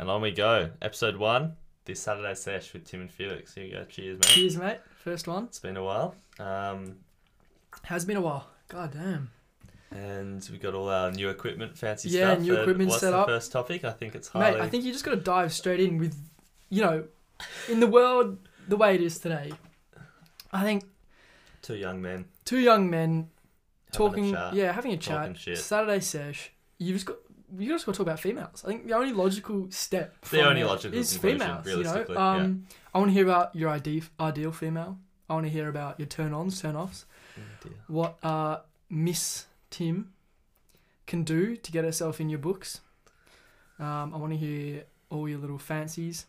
And on we go. Episode one, this Saturday sesh with Tim and Felix. Here you go. Cheers, mate. Cheers, mate. First one. It's been a while. Um, Has been a while. God damn. and we got all our new equipment, fancy Yeah, stuff. Yeah, new equipment what's set the up. first topic? I think it's highly. Mate, I think you just got to dive straight in with, you know, in the world the way it is today. I think two young men two young men having talking, yeah, having a chat. Saturday sesh. You've just got. You just got to talk about females. I think the only logical step. The only logical is females. You know, realistically, um, I want to hear about your ideal ideal female. I want to hear about your turn ons, turn offs. Oh, what uh, Miss Tim can do to get herself in your books. Um, I want to hear all your little fancies.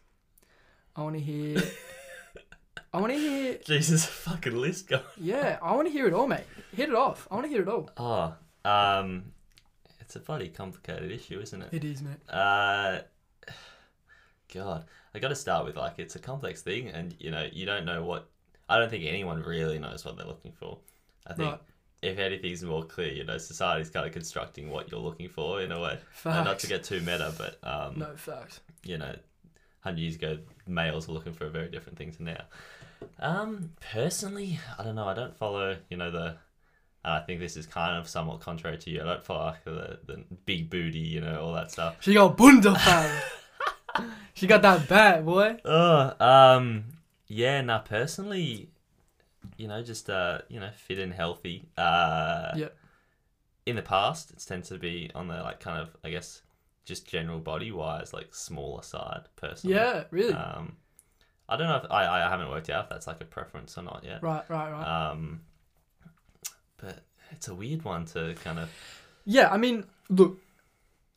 I want to hear. I want to hear. Jesus, fucking list going. Yeah, I want to hear it all, mate. Hit it off. I want to hear it all. Oh, um, it's a bloody complicated issue, isn't it? It is, mate. Uh, God, I got to start with like it's a complex thing, and you know you don't know what. I don't think anyone really knows what they're looking for. I think Right. if anything's more clear, you know, society's kind of constructing what you're looking for in a way. Facts. And not to get too meta, but um, no facts. you know, hundred years ago, males were looking for a very different thing to now. Um, personally, I don't know. I don't follow, you know, the. And I think this is kind of somewhat contrary to you. I don't like, the the big booty, you know, all that stuff. She got bunda fam. she got that bat, boy. Oh, um, yeah. Now, personally, you know, just uh, you know, fit and healthy. Uh, Yeah. In the past, it's tends to be on the like kind of, I guess, just general body wise, like smaller side. Personally, Yeah, really. Um, I don't know if I, I haven't worked out if that's like a preference or not yet. right, right, right. Um, it's a weird one to kind of. Yeah, I mean, look,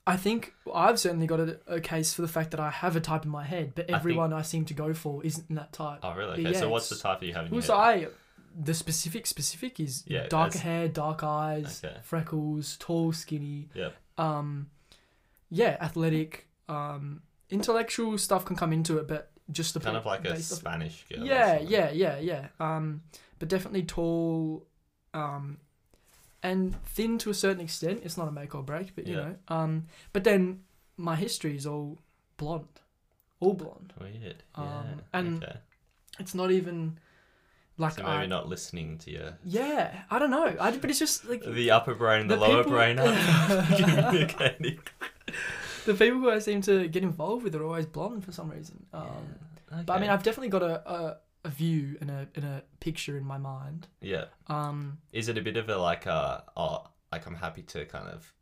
I think I've certainly got a, a case for the fact that I have a type in my head, but everyone I, seem to go for isn't that type. Oh, really? Yeah, Okay. so what's the type you have in your Who's head? I? The specific specific is Yeah, that's- hair, dark eyes, Okay. freckles, tall, skinny. Yep. Um, yeah, athletic. Um, intellectual stuff can come into it, but just the Kind of like a Spanish girl. yeah, yeah, yeah, yeah. Um, but definitely tall, um, and thin to a certain extent. It's not a make or break, but you Yeah. know. Um, but then my history is all blonde, all blonde. Weird. Um, yeah. and okay. It's not even like So maybe I, not listening to your yeah. I don't know. I but it's just like the upper brain and the, The lower people- brain are communicating. the people who I seem to get involved with are always blonde for some reason. Um, But I mean, Okay. I've definitely got a, a, a view and a and a picture in my mind. yeah. Um, Is it a bit of a like a oh like I'm happy to kind of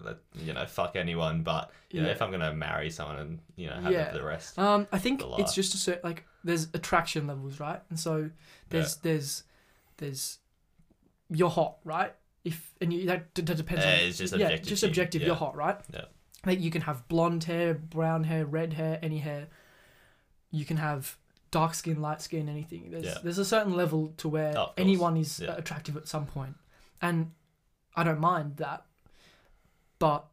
let you know fuck anyone, but you know if I'm gonna marry someone and you know have Yeah. it for the rest. Um, I think it's just a certain like there's attraction levels, right? And so there's there's there's you're hot, right? If and you that, that depends Uh, on it's just yeah, objective just to you, objective. yeah. You're hot, right? Yeah. Like you can have blonde hair, brown hair, red hair, any hair. You can have dark skin, light skin, anything. There's Yeah. there's a certain level to where Oh, anyone is Yeah. attractive at some point, and I don't mind that. But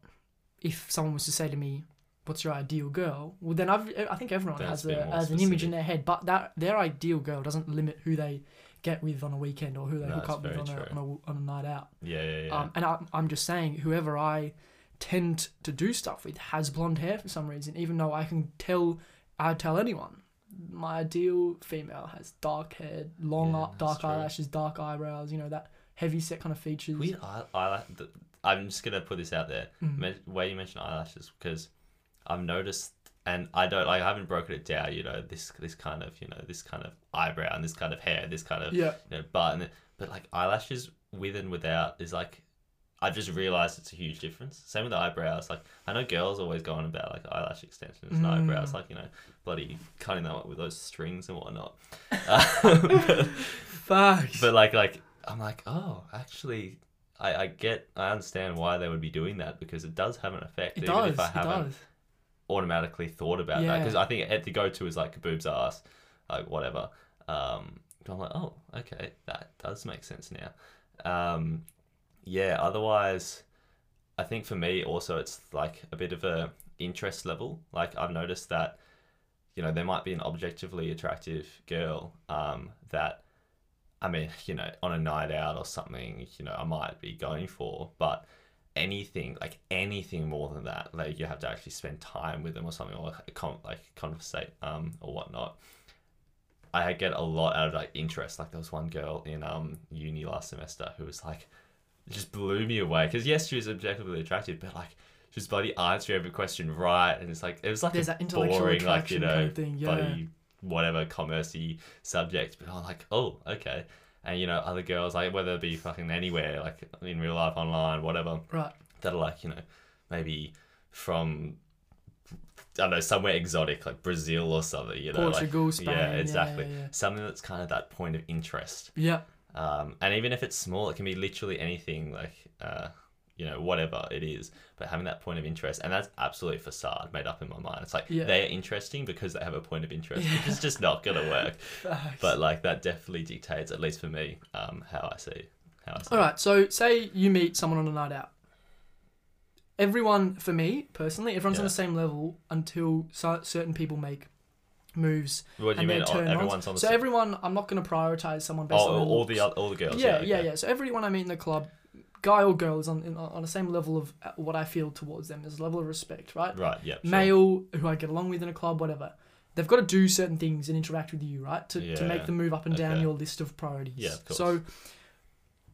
if someone was to say to me, "What's your ideal girl?" Well, then I've, I think everyone has a has an image in their head, but that their ideal girl doesn't limit who they get with on a weekend or who they No, hook up with on a, on a on a night out. Yeah, yeah, yeah. Um, and I'm, I'm just saying, whoever I tend to do stuff with has blonde hair for some reason, even though I can tell, I'd tell anyone. My ideal female has dark hair, long, Yeah, dark true. eyelashes, dark eyebrows, you know, that heavy set kind of features. Weird eye. I'm just gonna put this out there. Mm. Where you mentioned eyelashes, because I've noticed, and I don't like. I haven't broken it down. You know, this this kind of you know this kind of eyebrow and this kind of hair, this kind of Yeah, you know, button. But like eyelashes with and without is like. I just realized it's a huge difference. Same with the eyebrows. Like I know girls always go on about like eyelash extensions and Mm. eyebrows, like you know, bloody cutting them up with those strings and whatnot. Um, but, facts. but like like I'm like, oh, actually, I, I get I understand why they would be doing that because it does have an effect, it even does. if I haven't automatically thought about that. Because I think at the go to is like boobs ass, like whatever. Um, I'm like, oh, okay, that does make sense now. Um, yeah. Otherwise, I think for me also it's like a bit of a interest level. Like I've noticed that, you know, there might be an objectively attractive girl um, that, I mean, you know, on a night out or something, you know, I might be going for, but anything like anything more than that like you have to actually spend time with them or something or like, con- like conversate um or whatnot i get a lot out of like interest like there was one girl in um uni last semester who was like just blew me away because yes she was objectively attractive but like she was bloody answering every question right and it's like it was like There's a that intellectual boring like you know kind of thing. Yeah. bloody whatever commercey subject but i'm like oh okay and you know other girls like whether it be fucking anywhere like in real life online whatever Right. that are like you know maybe from I don't know somewhere exotic like Brazil or something you know Portugal, like, Spain. yeah exactly Yeah, yeah, something that's kind of that point of interest yeah. Um, and even if it's small it can be literally anything like uh, you know whatever it is but having that point of interest and that's absolutely facade made up in my mind it's like Yeah. they're interesting because they have a point of interest which is just not gonna work but like that definitely dictates at least for me um, how I see how I see All right. So say you meet someone on a night out. Everyone, for me personally, everyone's on the same level until certain people make moves. what do you and mean turn on. everyone's on the So everyone, I'm not going to prioritize someone based oh, on all the all the girls yeah, yeah yeah, okay. yeah. So everyone I meet in the club, guy or girl, is on in, on the same level of uh, what I feel towards them. There's a level of respect, right? Right, yeah. Sure. Male who I get along with in a club, whatever. They've got to do certain things and interact with you, right? To, to make them move up and down okay. your list of priorities. Yeah, of course. So,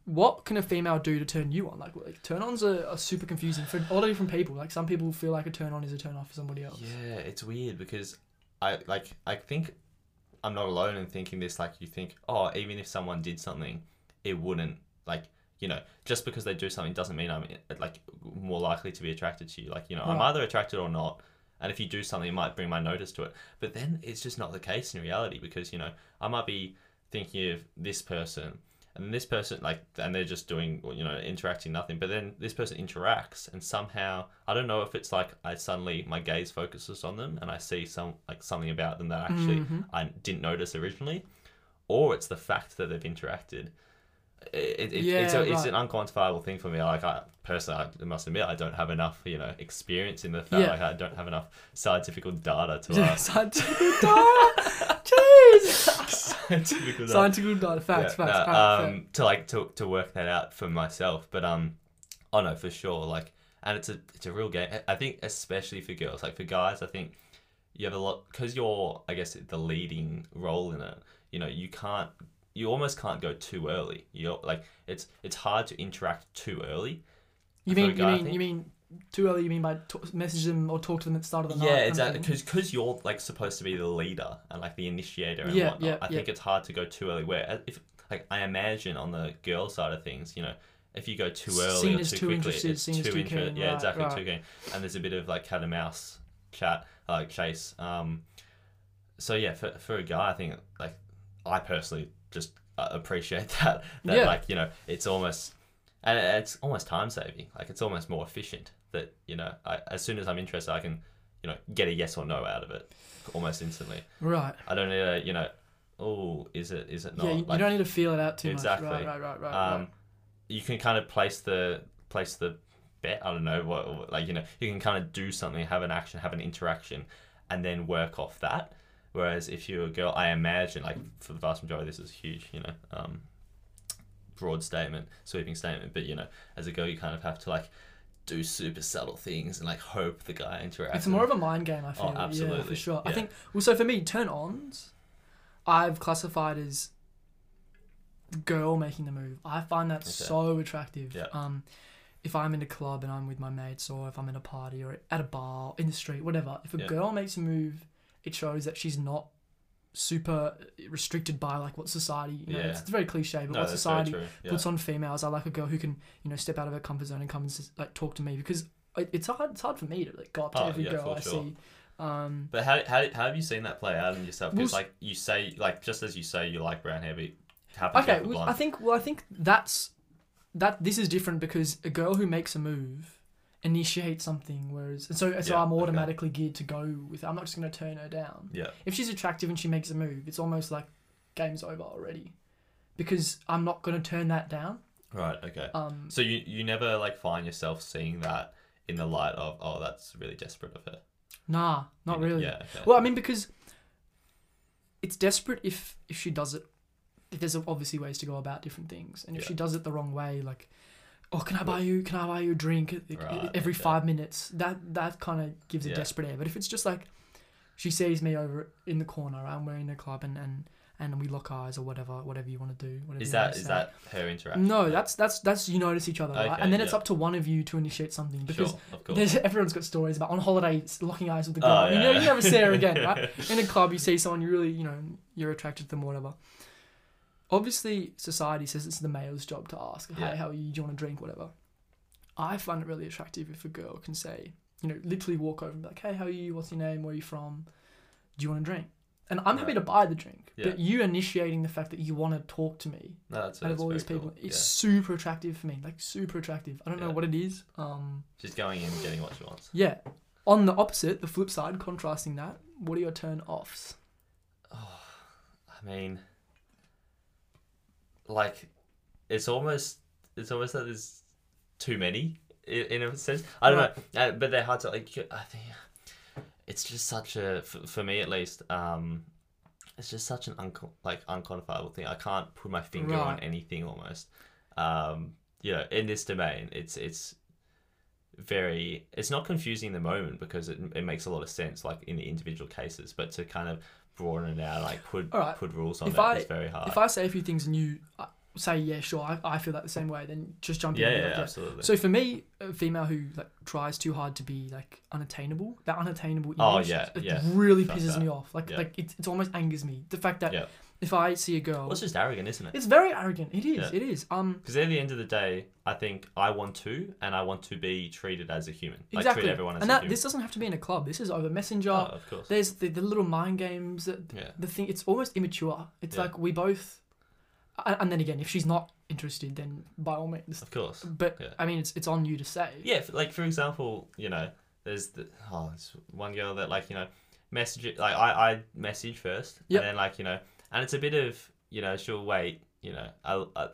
what can a female do to turn you on? Like, like turn ons are, are super confusing for a lot of different people. Like, some people feel like a turn on is a turn off for somebody else. Yeah, it's weird because I like I think I'm not alone in thinking this. Like you think, oh, even if someone did something, it wouldn't like you know just because they do something doesn't mean I'm eh, like more likely to be attracted to you. Like you know, I'm either attracted or not. And if you do something, it might bring my notice to it. But then it's just not the case in reality because you know I might be thinking of this person and this person like and they're just doing you know interacting nothing but then this person interacts and somehow i don't know if it's like i suddenly my gaze focuses on them and i see some like something about them that actually Mhm. i didn't notice originally or it's the fact that they've interacted it, it, it's, Yeah, a, it's an unquantifiable thing for me like i personally i must admit i don't have enough you know experience in the fact Yeah. like i don't have enough scientific data to uh, Scientific data. Jeez. scientific data. Scientific data. Facts. Yeah, facts. no, fair. um, to like to, to work that out for myself. But um, oh no, for sure. Like, and it's a it's a real game. I- think especially for girls. Like for guys, I think you have a lot because you're I guess the leading role in it. You know, you can't. You almost can't go too early. You're like it's it's hard to interact too early. You mean you guy, I mean you mean too early? You mean by t- message them or talk to them at the start of the night? Yeah, exactly. Because because you're like supposed to be the leader and like the initiator and Yeah, whatnot. yeah, I think it's hard to go too early. Where uh, if like I imagine on the girl side of things, you know, if you go too early Seen or too, too quickly, it's too too. Yeah, right, exactly. right. Too keen. And there's a bit of like cat and mouse chat, like chase. Um, so yeah, for for a guy, I think like I personally just uh, appreciate that. That Yeah. like you know, it's almost and it's almost time saving. Like it's almost more efficient. That you know, I, as soon as I'm interested, I can you know get a yes or no out of it almost instantly. Right. I don't need a you know, oh, is it is it not? yeah, you, Like, don't need to feel it out too Exactly. much. Right. Right. Right. Right. um, right. you can kind of place the place the bet. I don't know what, what- like you know you can kind of do something, have an action, have an interaction, and then work off that. Whereas if you're a girl, I imagine like for the vast majority, this is huge. You know, um, broad statement, sweeping statement. But you know, as a girl, you kind of have to like do super subtle things and like hope the guy interacts. It's more of a mind game, I feel. Yeah, Oh, absolutely. for sure. I think. Well, so for me, turn ons, I've classified as girl making the move. I find that Okay. so attractive. Yeah. Um, if I'm in a club and I'm with my mates, or if I'm in a party or at a bar in the street, whatever, if a Yeah. girl makes a move, it shows that she's not super restricted by like what society. You know, Yeah. it's, it's very cliche, but no, what society. Yeah. puts on females. I like a girl who can, you know, step out of her comfort zone and come and like talk to me because it, it's hard. It's hard for me to like go up to Oh, every yeah, girl I sure. see. Um, But how, how, how have you seen that play out in yourself? Because Well, like you say, like just as you say, you like brown hair, but okay, well. I think. Well, I think that's that. This is different because a girl who makes a move initiates something, whereas and so so Yeah, I'm okay. automatically geared to go with. I'm not just going to turn her down. yeah, If she's attractive and she makes a move, it's almost like game's over already, because I'm not going to turn that down. right, okay. Um, So you you never like find yourself seeing that in the light of oh that's really desperate of her. nah, not You know? really. Yeah. Okay. Well, I mean, because it's desperate if if she does it. If there's obviously ways to go about different things, and if Yeah. she does it the wrong way, like oh, can I buy you? Can I buy you a drink Right, every okay. five minutes? That that kind of gives a desperate air. But if it's just like she sees me over in the corner, I'm wearing a club, and and and we lock eyes or whatever, whatever you want to do. Whatever Is that is that her interaction? No, that's that's that's you notice each other, right? And then it's up to one of you to initiate something because sure, of course. everyone's got stories about on holidays locking eyes with the oh, girl. Oh, you, know, you never see her again, right? In a club, you see someone you really, you know, you're attracted to them, or whatever. Obviously, society says it's the male's job to ask, "Hey, Yeah. how are you? Do you want a drink? Whatever." I find it really attractive if a girl can say, you know, literally walk over and be like, "Hey, how are you? What's your name? Where are you from? Do you want a drink?" And I'm happy Right. to buy the drink, Yeah. but you initiating the fact that you want to talk to me No, that's, out of all these people, cool. it's Yeah. super attractive for me. Like super attractive. I don't know what it is. Um, She's going in and getting what she wants. yeah. On the opposite, the flip side, contrasting that, what are your turn offs? Oh, I mean, like, it's almost it's almost that there's too many in, in a sense. I don't know, uh, but they're hard to like. I think it's just such a for, for me at least. Um, it's just such an unco- like unquantifiable thing. I can't put my finger on anything almost. Um, you know, in this domain, it's it's very it's not confusing in the moment because it, it makes a lot of sense like in the individual cases but to kind of broaden it out like put Alright, put rules on if that I- is very hard If I say a few things and you uh, say, yeah, sure, I, I feel that the same way, then just jump in. yeah be yeah, absolutely So for me, a female who like tries too hard to be like unattainable, that unattainable image, Oh, yeah, it yeah. really Fuck pisses that. me off. Like Yeah. like it, it almost angers me. The fact that Yeah. If I see a girl, well, it's just arrogant isn't it it's very arrogant. It is. Yeah. It is. Um, because at the end of the day i think i want to and i want to be treated as a human like exactly. treat everyone as and a that human this doesn't have to be in a club. This is over messenger. oh, of course There's the, the little mind games. That, yeah the thing it's almost immature. It's Yeah. like we both, and, then again, if she's not interested, then by all means. of course But Yeah. I mean, it's it's on you to say. yeah like for example you know there's the oh there's one girl that like you know message it like i i message first Yep. and then like you know and it's a bit of you know she'll wait you know a, a,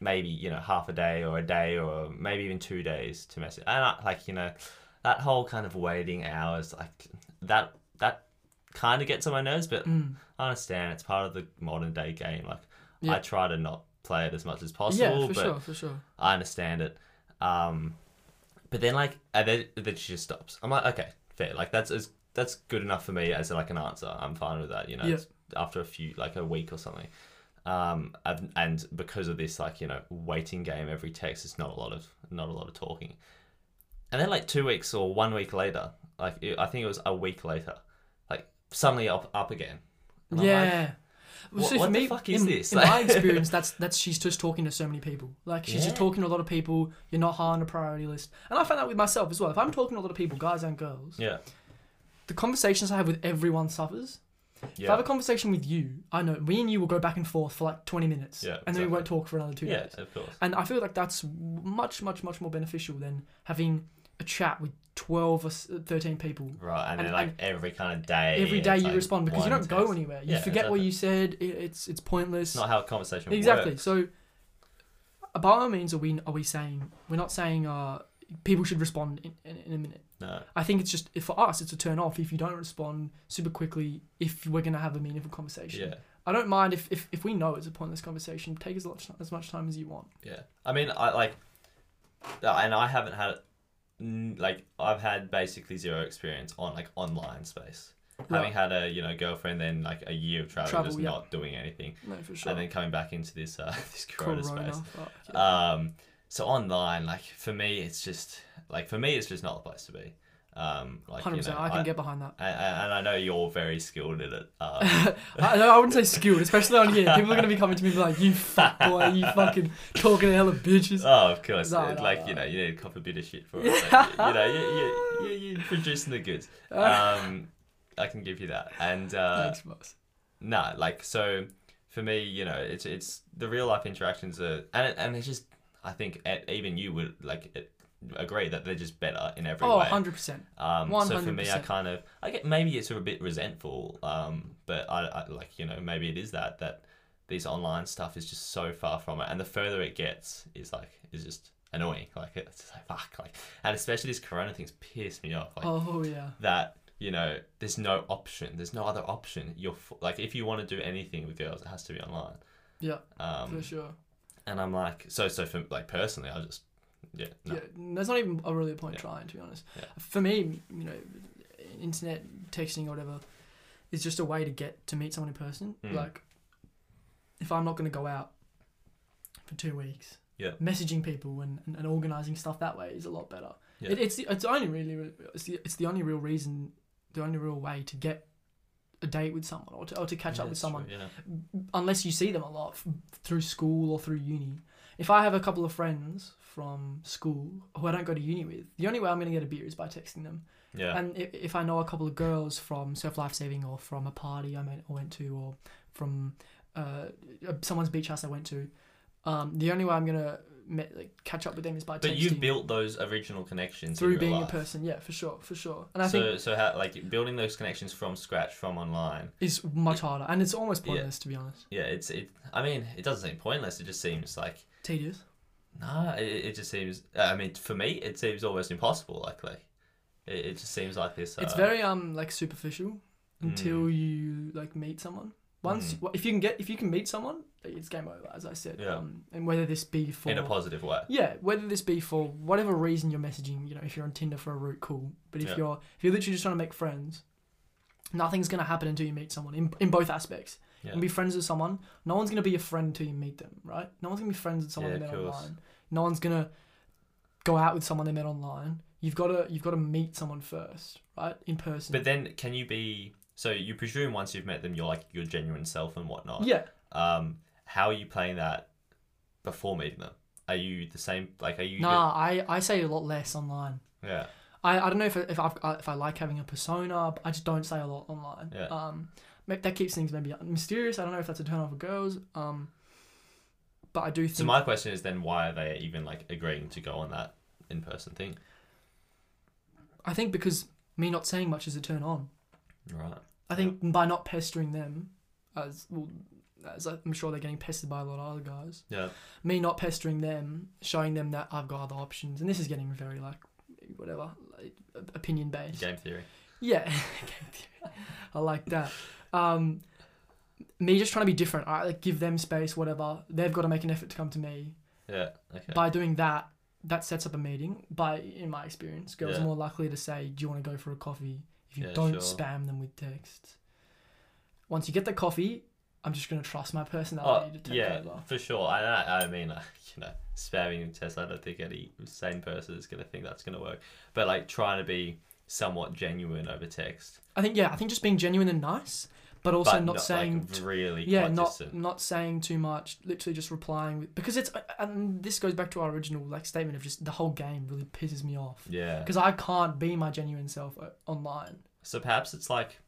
maybe you know half a day or a day or maybe even two days to message and I, like you know that whole kind of waiting hours like that that kind of gets on my nerves but Mm. i understand it's part of the modern day game like i try to not play it as much as possible Yeah, for but sure, for sure. I understand it. Um, but then like, and then, then she just stops. I'm like, okay, fair. Like that's as that's good enough for me as like an answer. I'm fine with that. You know, Yeah. It's after a few like a week or something. Um, and, and because of this like you know waiting game, every text is not a lot of not a lot of talking. And then like two weeks or one week later, like it, I think it was a week later, like suddenly up up again. And Yeah. Well, what- for what the me, fuck is in, this? in my experience, that's that's she's just talking to so many people. Like she's just talking to a lot of people. You're not high on a priority list, and I find that with myself as well. If I'm talking to a lot of people, guys and girls, yeah, the conversations I have with everyone suffers. If I have a conversation with you, I know me and you will go back and forth for like 20 minutes, Yeah, and then we won't talk for another two yeah, days. of course. And I feel like that's much, much, much more beneficial than having a chat with 12 or 13 people Right, and, And- then like every kind of day. every day you like, respond because you don't go anywhere. You Yeah, forget what you said. It, it's it's pointless. It's not how a conversation exactly. works. So, by all means, are we are we saying we're not saying uh people should respond in, in, in a minute. No. I think it's just for us, it's a turn off if you don't respond super quickly. If we're gonna have a meaningful conversation, Yeah, I don't mind if, if if we know it's a pointless conversation. Take as much as much time as you want. yeah. I mean, I like, and I haven't had, like, I've had basically zero experience on like online space. Having had a you know girlfriend, then like a year of travel, Travel, just yeah. not doing anything, No, for sure. and then coming back into this uh this corona, Corona. space. fuck, yeah. Um, so online, like for me, it's just like for me, it's just not the place to be. Um, like Hundred you know. I can get behind that. and, and I know you're very skilled at it. Um, I, no, I wouldn't say skilled, especially on here. People are gonna be coming to me like, "You fuck boy, you fucking talking to hella bitches." Oh, of course. No, no, like no. you know, you need a cop a bit of shit for it. but, you know, you you you you producing the goods. Um, I can give you that. And uh, Thanks, boss. nah, like so, for me, you know, it's it's the real life interactions are, and it, and it's just, I think even you would like agree that they're just better in every Oh, way. 100 percent. Um, so for me, I kind of, I get maybe it's a bit resentful, um, but I, I like you know maybe it is that that these online stuff is just so far from it, and the further it gets is like is just annoying. Like it's just like fuck, like, and especially this Corona thing's pissed me off. Like Oh yeah. that, you know, there's no option, there's no other option. You're like if you want to do anything with girls, it has to be online. Yeah, Um, for sure. And I'm like, so so for like personally, I just Yeah. No. Yeah, there's not even a really a point Yeah. trying, to be honest. Yeah. For me, you know, internet texting or whatever is just a way to get to meet someone in person. Mm. Like, if I'm not going to go out for two weeks, Yeah. messaging people and, and, and organizing stuff that way is a lot better. Yeah. It, it's the, it's only really re- it's the, it's the only real reason, the only real way to get a date with someone or to, or to catch Yeah, up with someone true, Yeah. unless you see them a lot f- through school or through uni. If I have a couple of friends from school who I don't go to uni with, the only way I'm going to get a beer is by texting them. Yeah. And if, if I know a couple of girls from Surf Life Saving or from a party I went, I went to or from uh, someone's beach house I went to, um, the only way I'm going to like, catch up with them is by but texting you've built those original connections through being life. a person. Yeah, for sure, for sure. And I so think so how like building those connections from scratch from online. is much harder and it's almost Yeah. pointless to be honest. Yeah, it's it. I mean, it doesn't seem pointless. It just seems like Tedious. nah. It, it just seems. I mean, for me, it seems almost impossible. Like like, it, it just seems like this. Uh, it's very um like superficial until Mm. you like meet someone. Once Mm. if you can get if you can meet someone, it's game over. As I said, Yeah. um, and whether this be for in a positive way. yeah, whether this be for whatever reason you're messaging, you know, if you're on Tinder for a route, cool. But if Yeah. you're if you're literally just trying to make friends, nothing's gonna happen until you meet someone in in both aspects. Yeah. And be friends with someone. No one's gonna be a friend until you meet them, right? No one's gonna be friends with someone Yeah, they met online. No one's gonna go out with someone they met online. You've got to you've got to meet someone first, right? In person. But then, can you be? So you presume once you've met them, you're like your genuine self and whatnot. yeah, Um, how are you playing that before meeting them? Are you the same? Like, are you? Nah, I, I say a lot less online. Yeah. I, I don't know if if I've, if I like having a persona. but I just don't say a lot online. Yeah. Um, that keeps things maybe mysterious. I don't know if that's a turn off for girls. Um, but I do think So my question is then, why are they even like agreeing to go on that in person thing? I think because me not saying much is a turn on. Right. I think by not pestering them, as well, as I'm sure they're getting pestered by a lot of other guys. Yeah. Me not pestering them, showing them that I've got other options, and this is getting very like whatever like, opinion based. Game theory. Yeah, Game theory. I like that. Um, me just trying to be different. I like give them space, whatever. They've got to make an effort to come to me. Yeah. Okay. By doing that, that sets up a meeting. By in my experience, girls Yeah. are more likely to say, "Do you want to go for a coffee?" If you Yeah, don't sure. spam them with texts. Once you get the coffee, I'm just gonna trust my Oh, personality to take yeah, over. for sure. I, I I mean, like, you know, spamming tests. I don't think any sane person is gonna think that's gonna work. But like trying to be somewhat genuine over text, I think yeah, I think just being genuine and nice, but also but not, saying like really yeah not distant. not saying too much literally just replying with because it's and this goes back to our original like statement of just the whole game really pisses me off Yeah. because i can't be my genuine self uh, online So perhaps it's like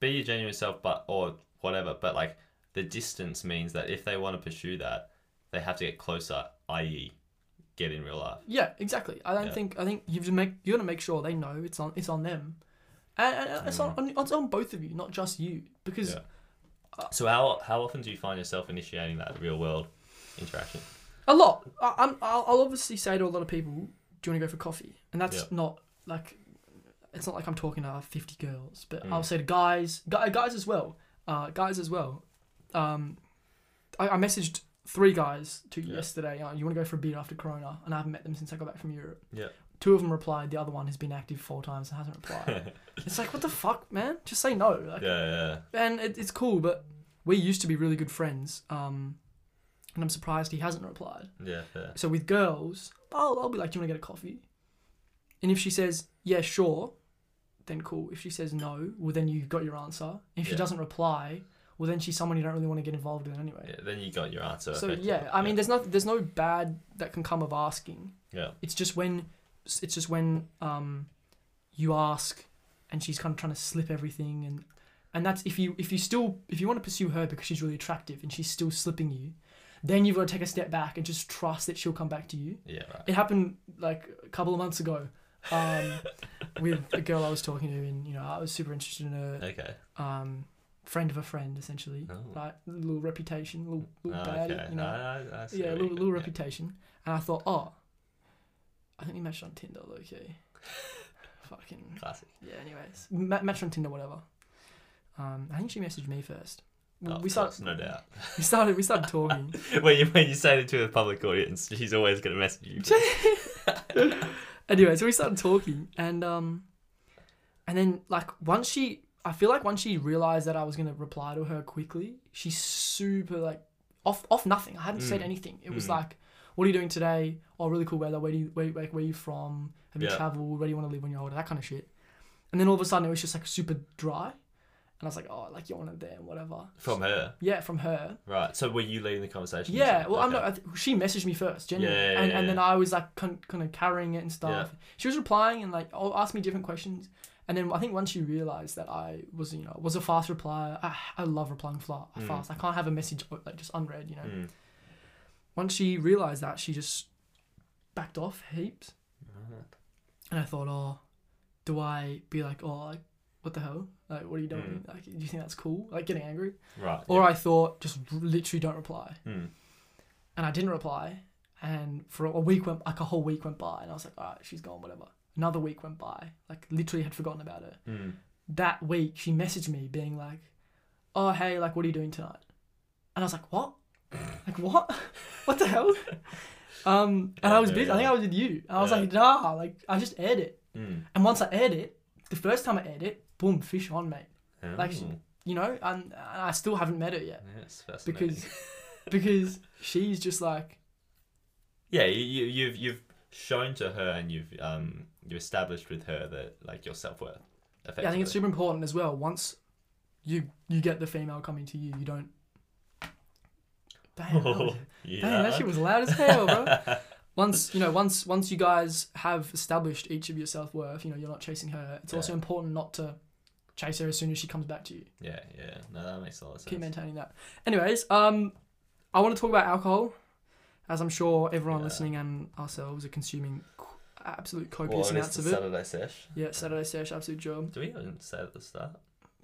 be your genuine self, but or whatever. But like the distance means that if they want to pursue that, they have to get closer, i.e., get in real life. yeah exactly i don't Yeah. think i think you've to make you got to make sure they know it's on it's on them and, and it's on, on it's on both of you not just you because Mm. Yeah. So how how often do you find yourself initiating that real world interaction? a lot I, I'm, I'll, I'll obviously say to a lot of people do you want to go for coffee and that's Yeah. not like it's not like i'm talking to 50 girls but Mm. i'll say to guys guys as well uh, guys as well um, I, I messaged three guys to Yeah. yesterday uh, you want to go for a beer after corona and i haven't met them since i got back from europe Yeah. two of them replied the other one has been active four times and hasn't replied it's like what the fuck man just say no like, yeah, yeah, and it, it's cool but we used to be really good friends um, and i'm surprised he hasn't replied yeah, yeah. so with girls, I'll, I'll be like, do you want to get a coffee? And if she says, yeah, sure, then cool. If she says no, well, then you've got your answer. If she doesn't reply, well, then she's someone you don't really want to get involved in anyway. yeah. Then you got your answer. So yeah, I mean, there's no there's no bad that can come of asking. yeah, It's just when it's just when um you ask and she's kind of trying to slip everything and and that's if you if you still if you want to pursue her because she's really attractive and she's still slipping you, then you've got to take a step back and just trust that she'll come back to you. yeah, right. It happened like a couple of months ago um, with a girl I was talking to, and you know I was super interested in her Okay. um, friend of a friend, essentially, Oh. right? A little reputation, little, little Oh, bad, okay. you know, I, I yeah, little, little yeah. reputation. And I thought, oh, I think we matched on Tinder, okay. Fucking Classic. yeah. Anyways, Ma- matched on Tinder, whatever. Um, I think she messaged me first. Oh, we started. no doubt. We started. We started talking. when you when you say it to a public audience, she's always gonna message you. anyway, so we started talking, and um, and then like once she, I feel like once she realized that I was gonna reply to her quickly, she's super like off off nothing. I hadn't said Mm. anything. It was Mm. like, what are you doing today? Oh, really cool weather. Where do you where like where you from? Have you Yeah. traveled? Where do you want to live when you're older? That kind of shit. And then all of a sudden it was just like super dry, and I was like, oh, like you're one of them, whatever. From her, Yeah, from her. right? So were you leading the conversation? Yeah, well, I'm not. I th- she messaged me first, genuinely, Yeah, yeah, and, and then I was like kind of carrying it and stuff. She was replying and like oh, ask me different questions, and then I think once she realized that I was you know was a fast replier, I, I love replying Mm. fast. I can't have a message like just unread, you know. Mm. Once she realized that, she just backed off heaps, Right. and I thought, oh, do I be like, oh, like what the hell? Like, what are you doing? Like, do you think that's cool? Like getting angry, Right. or yeah. I thought just literally don't reply. Mm. and I didn't reply. And for a week went like a whole week went by, and I was like, all right, she's gone, whatever. Another week went by, like literally had forgotten about her. Mm. That week, she messaged me being like, "Oh hey, like what are you doing tonight?" And I was like, "What? like what? what the hell?" Um, and I was busy. I think I was with you. And I was Yeah. like, "Nah, like I just aired it." Mm. And once I aired it, the first time I aired it, boom, fish on, mate. Like, Oh. You know, and, and I still haven't met her yet Yes, fascinating. because because she's just like yeah, you, you you've you've shown to her and you've um you established with her that like your self worth. Yeah, I think it's super important as well. Once you you get the female coming to you, you don't. Damn, that was, yeah. damn, that shit was loud as hell, bro. Once you know, once once you guys have established each of your self worth, you know, you're not chasing her. It's also important not to chase her as soon as she comes back to you. Yeah, yeah. No, that makes a lot of sense. Keep maintaining that. Anyways, um, I want to talk about alcohol, as I'm sure everyone Yeah. listening and ourselves are consuming absolute copious Well, amounts of it. Saturday sesh. Yeah, Saturday sesh, absolute job. Do we even say at the start?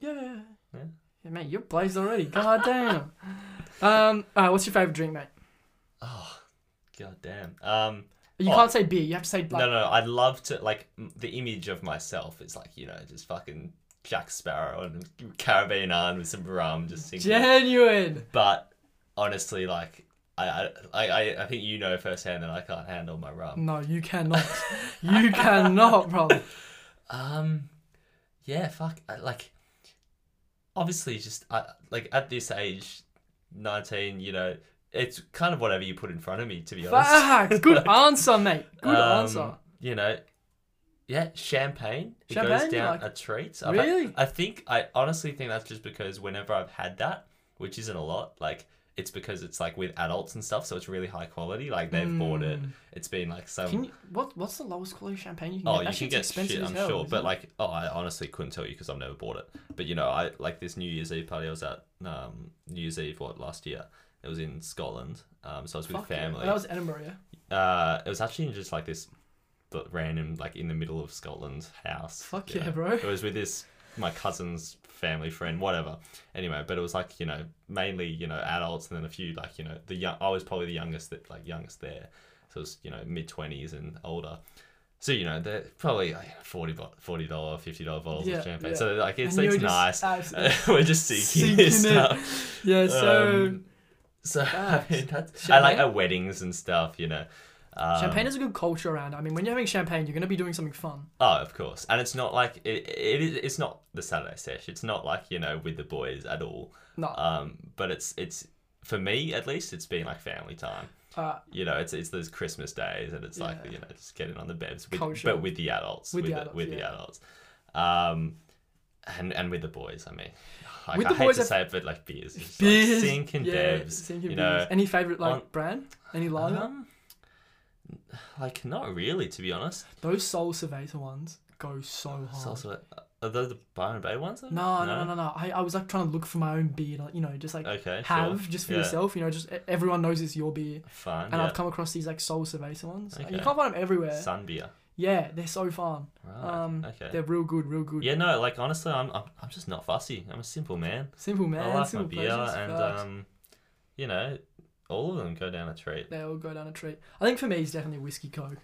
Yeah, yeah, yeah. Mate, you're blazed already. God damn. Um, what's your favorite drink, mate? Oh, god damn. Um, You Oh. can't say beer. You have to say like. no, no, I'd love to like the image of myself is like you know just fucking Jack Sparrow and Caribbean with some rum, just singing. Genuine. But honestly, like I, I, I, I think you know firsthand that I can't handle my rum. No, you cannot. you cannot, bro. Um, yeah, fuck. Like, obviously, just I, like at this age, nineteen, you know, it's kind of whatever you put in front of me. To be honest, Facts. Good answer, mate. Good Um, answer. You know, yeah, champagne. It Champagne, goes down like- a treat. I've had- Really? I think I honestly think that's just because whenever I've had that, which isn't a lot, like. It's because it's like with adults and stuff, so it's really high quality. Like they've bought it. Mm. It's been like some you, what What's the lowest quality champagne you can Oh, get? you That can get expensive shit, I'm hell, sure. But it? like, oh, I honestly couldn't tell you because I've never bought it. But you know, I like this New Year's Eve party. I was at um, New Year's Eve what last year. It was in Scotland. Um, so I was with Fuck yeah. family. That was Edinburgh, yeah. Uh, it was actually just like this, but random like in the middle of Scotland house. Fuck you yeah, know. bro. It was with this my cousin's family friend, whatever. Anyway, but it was like you know mainly you know adults and then a few like you know the young. I was probably the youngest that like youngest there, so it was you know mid twenties and older. So you know they're probably like 40 forty dollar fifty dollar bottles Yeah, of champagne. yeah. So like it's it's nice. We're just seeking this it. stuff. Yeah, so Um, So I mean, that's, I like at weddings and stuff. You know. Um, champagne is a good culture around. I mean, when you're having champagne, you're going to be doing something fun. Oh, of course, and it's not like it, it is. It's not the Saturday sesh. It's not like you know with the boys at all. No, Um, but it's it's for me at least. It's been like family time. uh, You know, it's it's those Christmas days, and it's like you know just getting on the beds, with, Culture. but with the adults, With with, the adults, with the adults, um, and and with the boys. I mean, like, With I the hate boys, to say it, but like beers, beers, like Sink and yeah, Devs. Sink and you beers. know, Any favorite like on- brand? Any lager? um, like not really, to be honest. Those Sol Cerveza ones go so hard. Also are those the Byron Bay ones? no, no, no, no, no. I, I was like trying to look for my own beer, to, you know, just like Okay, have sure. just for Yeah. yourself. You know, just everyone knows it's your beer. Fine. And yeah. I've come across these like Sol Cerveza ones. And You can't find them everywhere. Sun beer. Yeah, they're so fun. Right. Um, okay. They're real good, real good. Yeah, no, like honestly, I'm, I'm I'm just not fussy. I'm a simple man. Simple man, I like my beer, pleasures. and um, you know, all of them go down a treat. they all go down a treat. I think for me, it's definitely whiskey coke.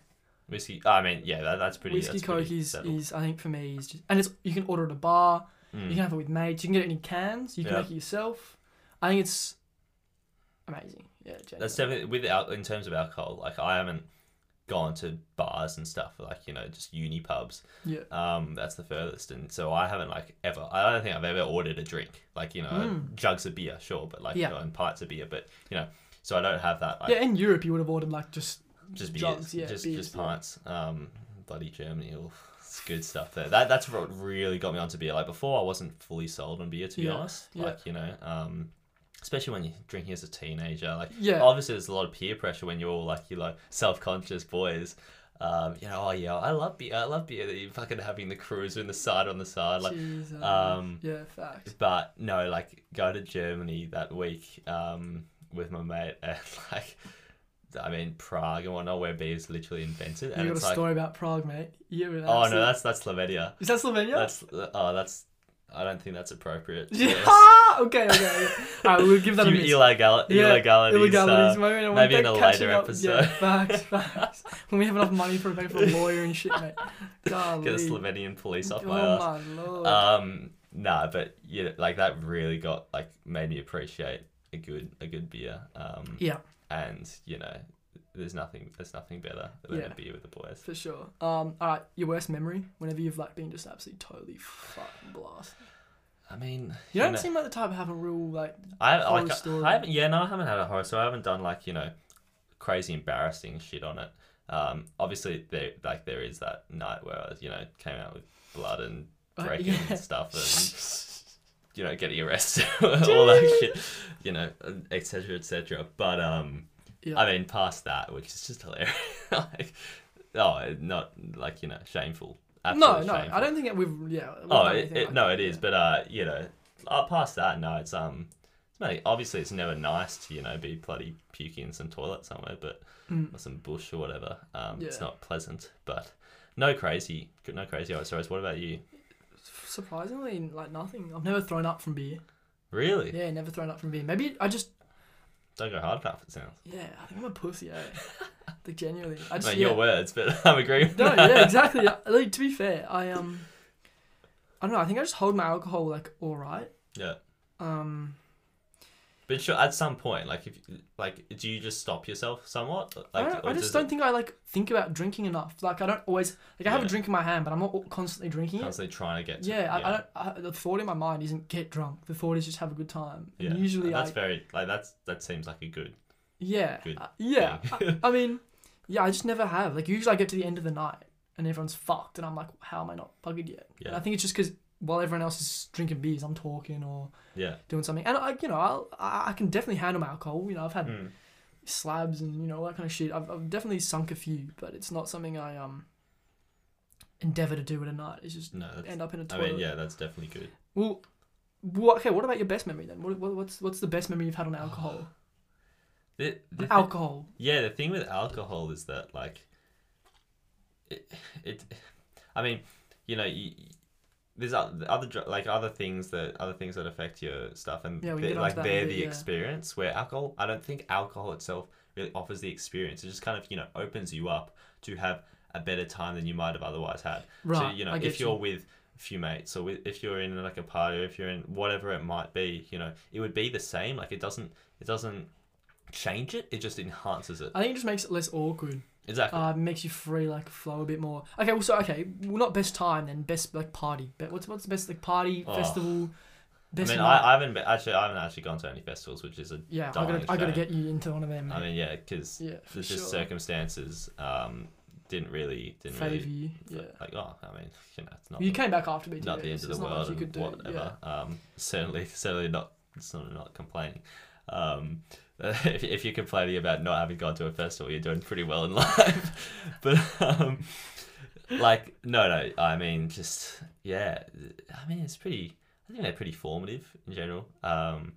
Whiskey. I mean, yeah, that, that's pretty. whiskey that's coke pretty is, settled. is I think for me is just and it's you can order at a bar. Mm. You can have it with mates. You can get it in cans. You can Yeah. make it yourself. I think it's amazing. Yeah, genuinely. That's definitely with al- in terms of alcohol. Like I haven't gone to bars and stuff like you know just uni pubs. Yeah. Um, that's the furthest, and so I haven't like ever. I don't think I've ever ordered a drink like you know Mm. jugs of beer, sure, but like Yeah. and pints of beer, but you know, so I don't have that. Like, yeah, in Europe you would have ordered like just just beers, jugs, yeah, just beers, just yeah. pints. Um, bloody Germany, oh, it's good stuff there. That that's what really got me onto beer. Like before, I wasn't fully sold on beer to be Yeah, honest. yeah. Like you know, um, especially when you're drinking as a teenager. Like yeah. obviously, there's a lot of peer pressure when you're all like you know self conscious boys. Um, you know, oh yeah, I love beer. I love beer. That you're fucking having the cruiser and the side on the side, like. Jesus. um, yeah, facts. But no, like go to Germany that week um, with my mate, and like, I mean Prague and whatnot, where beer is literally invented, You and got a like, story about Prague, mate. Yeah. oh no, that's that's Slovenia. is that Slovenia? That's oh that's I don't think that's appropriate. yeah. Yes. okay, okay. All right, we'll give that a miss. illegal Yeah, illegalities. Illegalities, uh, maybe, in maybe in a later Yeah, episode. facts, facts. when we have enough money for pay for a lawyer and shit, mate. Golly. get the Slovenian police off my ass. oh my lord. Um, nah, but yeah, like that really got like made me appreciate a good a good beer. Um, yeah, and you know, there's nothing there's nothing better than Yeah. a beer with the boys. for sure. Um, all right, your worst memory whenever you've like been just absolutely totally fucking blast. I mean, You don't know, seem like the type of have a real like. I horror like story. I haven't yeah no I haven't had a horror so I haven't done like you know crazy embarrassing shit on it. Um, obviously there like there is that night where I you know came out with blood and Uh, breaking yeah. and stuff and you know getting arrested all that shit you know etc etc but um Yeah. I mean past that which is just hilarious like oh not like you know shameful no, Absolutely no, shameful. I don't think it, we've yeah. we've Oh, it, it, like no, that, it is, yeah. but uh, you know, uh, past that, no, it's um, it's mate, obviously it's never nice to you know be bloody puking in some toilet somewhere, but Mm. or some bush or whatever. Um, it's not pleasant, but no crazy, no crazy horror stories. What about you? Surprisingly, like nothing. I've never thrown up from beer. Really? Yeah, never thrown up from beer. Maybe I just Don't go hard enough. It sounds. yeah. I think I'm a pussy. Eh? like genuinely, I just Mate, yeah. your words, but I'm agreeing. with No, yeah, exactly. Like to be fair, I um, I don't know. I think I just hold my alcohol like all right. Yeah. Um, But sure, at some point, like if like, do you just stop yourself somewhat? Like, I, don't, I just don't think I like think about drinking enough. Like I don't always like I have Yeah. a drink in my hand, but I'm not constantly drinking it. constantly trying to get. To, Yeah, I, I don't. I, the thought in my mind isn't get drunk. The thought is just have a good time. And usually, And that's I very like that's that seems like a good. yeah, good uh, yeah. I, I mean, yeah, I just never have. Like usually, I get to the end of the night and everyone's fucked, and I'm like, how am I not buggered yet? And Yeah. I think it's just because while everyone else is drinking beers, I'm talking or Yeah. doing something, and I, you know, I'll, I I can definitely handle my alcohol. You know, I've had Mm. slabs and you know all that kind of shit. I've, I've definitely sunk a few, but it's not something I um endeavor to do at a night. It's just No, end up in a I toilet. mean, yeah, that's definitely good. Well, what, okay. What about your best memory then? What, what, what's what's the best memory you've had on alcohol? The, the alcohol. yeah, the thing with alcohol is that like it, it I mean, you know, you, there's other like other things that other things that affect your stuff, and Yeah, they- get onto like that in a they're the yeah. experience. Where alcohol, I don't think alcohol itself really offers the experience. It just kind of you know opens you up to have a better time than you might have otherwise had. Right. So you know, if you're with a few mates or with, if you're in like a party or if you're in whatever it might be, you know, it would be the same. Like it doesn't it doesn't change it. It just enhances it. I think it just makes it less awkward. Exactly. Uh, makes you free, like flow a bit more. Okay, well, so okay, well, not best time then, best like party. But what's what's the best like party Oh. festival? I Best mean, night? I, I haven't been, actually I haven't actually gone to any festivals, which is a yeah, I gotta I gotta get you into one of them. Mate. I mean yeah, because yeah, for just sure. circumstances um didn't really didn't Favor really you. Yeah. like oh I mean you know it's not You came back after me. not too, the end of the world and do. whatever. Um, certainly, certainly not. Certainly not complaining. Um, if, if you're complaining about not having gone to a festival, you're doing pretty well in life. but um, like, no, no. I mean, just yeah. I mean, it's pretty. I think they're pretty formative in general. Um,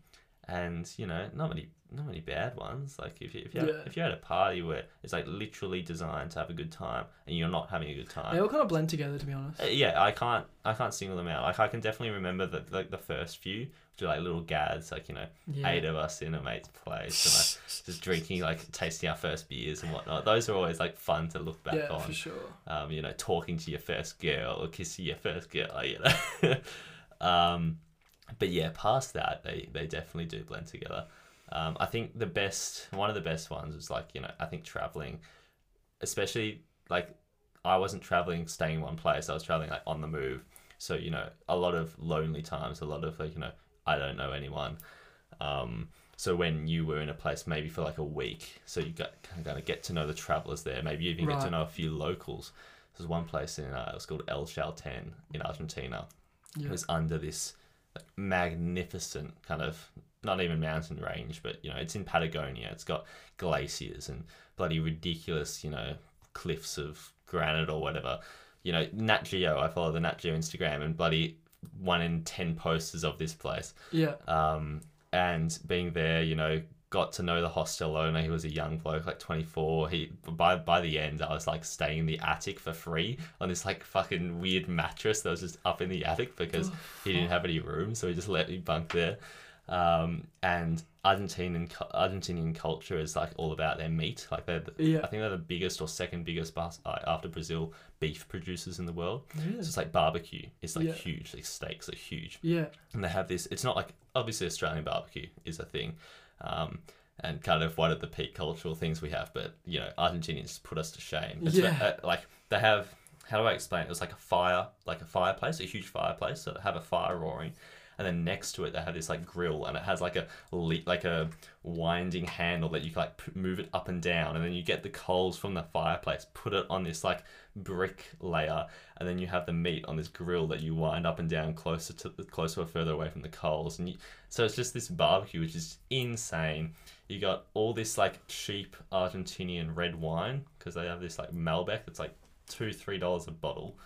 and you know, not many, not many bad ones. Like if you if you Yeah. if you're at a party where it's like literally designed to have a good time, and you're not having a good time. They all kind of blend together, to be honest. Uh, yeah, I can't I can't single them out. Like I can definitely remember the like the first few, which are like little gads, like you know, Yeah. eight of us in a mate's place, and like just drinking, like tasting our first beers and whatnot. Those are always like fun to look back yeah, on. for sure. Um, you know, talking to your first girl or kissing your first girl, you know. um, but yeah, past that, they they definitely do blend together. Um, I think the best, one of the best ones is like you know, I think traveling especially like I wasn't traveling, staying in one place. I was traveling like on the move. So you know, a lot of lonely times, a lot of like you know, I don't know anyone. Um, so when you were in a place maybe for like a week, so you got kind of get to know the travelers there. Maybe you even get to know a few locals. There's one place in uh, it was called El Chalten in Argentina. Yeah. It was under this like, magnificent kind of not even mountain range, but you know it's in Patagonia. It's got glaciers and bloody ridiculous, you know, cliffs of granite or whatever. You know, Nat Geo. I follow the Nat Geo Instagram and bloody one in ten posters of this place. Yeah. Um, and being there, you know, got to know the hostel owner. He was a young bloke, like 24. He by by the end, I was like staying in the attic for free on this like fucking weird mattress that was just up in the attic because he didn't have any room, so he just let me bunk there. Um, and Argentinian Argentinian culture is like all about their meat. Like they're, the, Yeah. I think they're the biggest or second biggest uh, after Brazil beef producers in the world. Really? So it's like barbecue. It's like Yeah. huge. Like steaks are huge Yeah. and they have this. It's not like obviously Australian barbecue is a thing, um, and kind of one of the peak cultural things we have. But you know, Argentinians put us to shame. It's Yeah. ve- uh, like they have. How do I explain? it? was like a fire, like a fireplace, a huge fireplace. So they have a fire roaring, and then next to it they have this like grill, and it has like a le- like a winding handle that you can like p- move it up and down, and then you get the coals from the fireplace, put it on this like brick layer, and then you have the meat on this grill that you wind up and down closer to closer or further away from the coals, and you, so it's just this barbecue which is insane. You got all this like cheap Argentinian red wine because they have this like Malbec that's like two three dollars a bottle.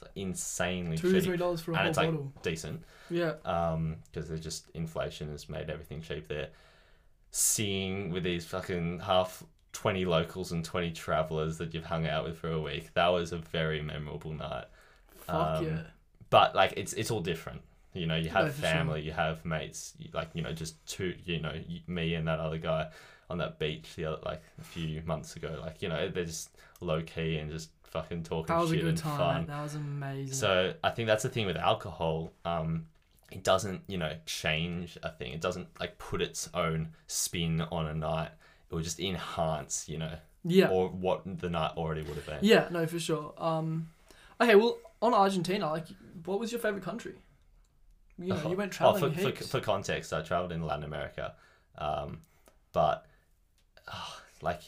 It's like insanely Two cheap three dollars for a and whole it's like bottle. decent Yeah. um because they're just inflation has made everything cheap there seeing with these fucking half 20 locals and 20 travelers that you've hung out with for a week that was a very memorable night Fuck Um, yeah. but like it's it's all different you know you have No, for sure. family you have mates you, like you know just two you know me and that other guy on that beach the other, like a few months ago like you know they're just low key and just fucking talking That was a shit good and time. fun. That was amazing. so I think that's the thing with alcohol. Um, it doesn't, you know, change a thing. It doesn't like put its own spin on a night. It will just enhance, you know, yeah. or what the night already would have been. Yeah, no, for sure. Um, okay, well, on Argentina, like, what was your favorite country? You know, you went Oh, traveling for, for, for context, I traveled in Latin America, um, but ah, like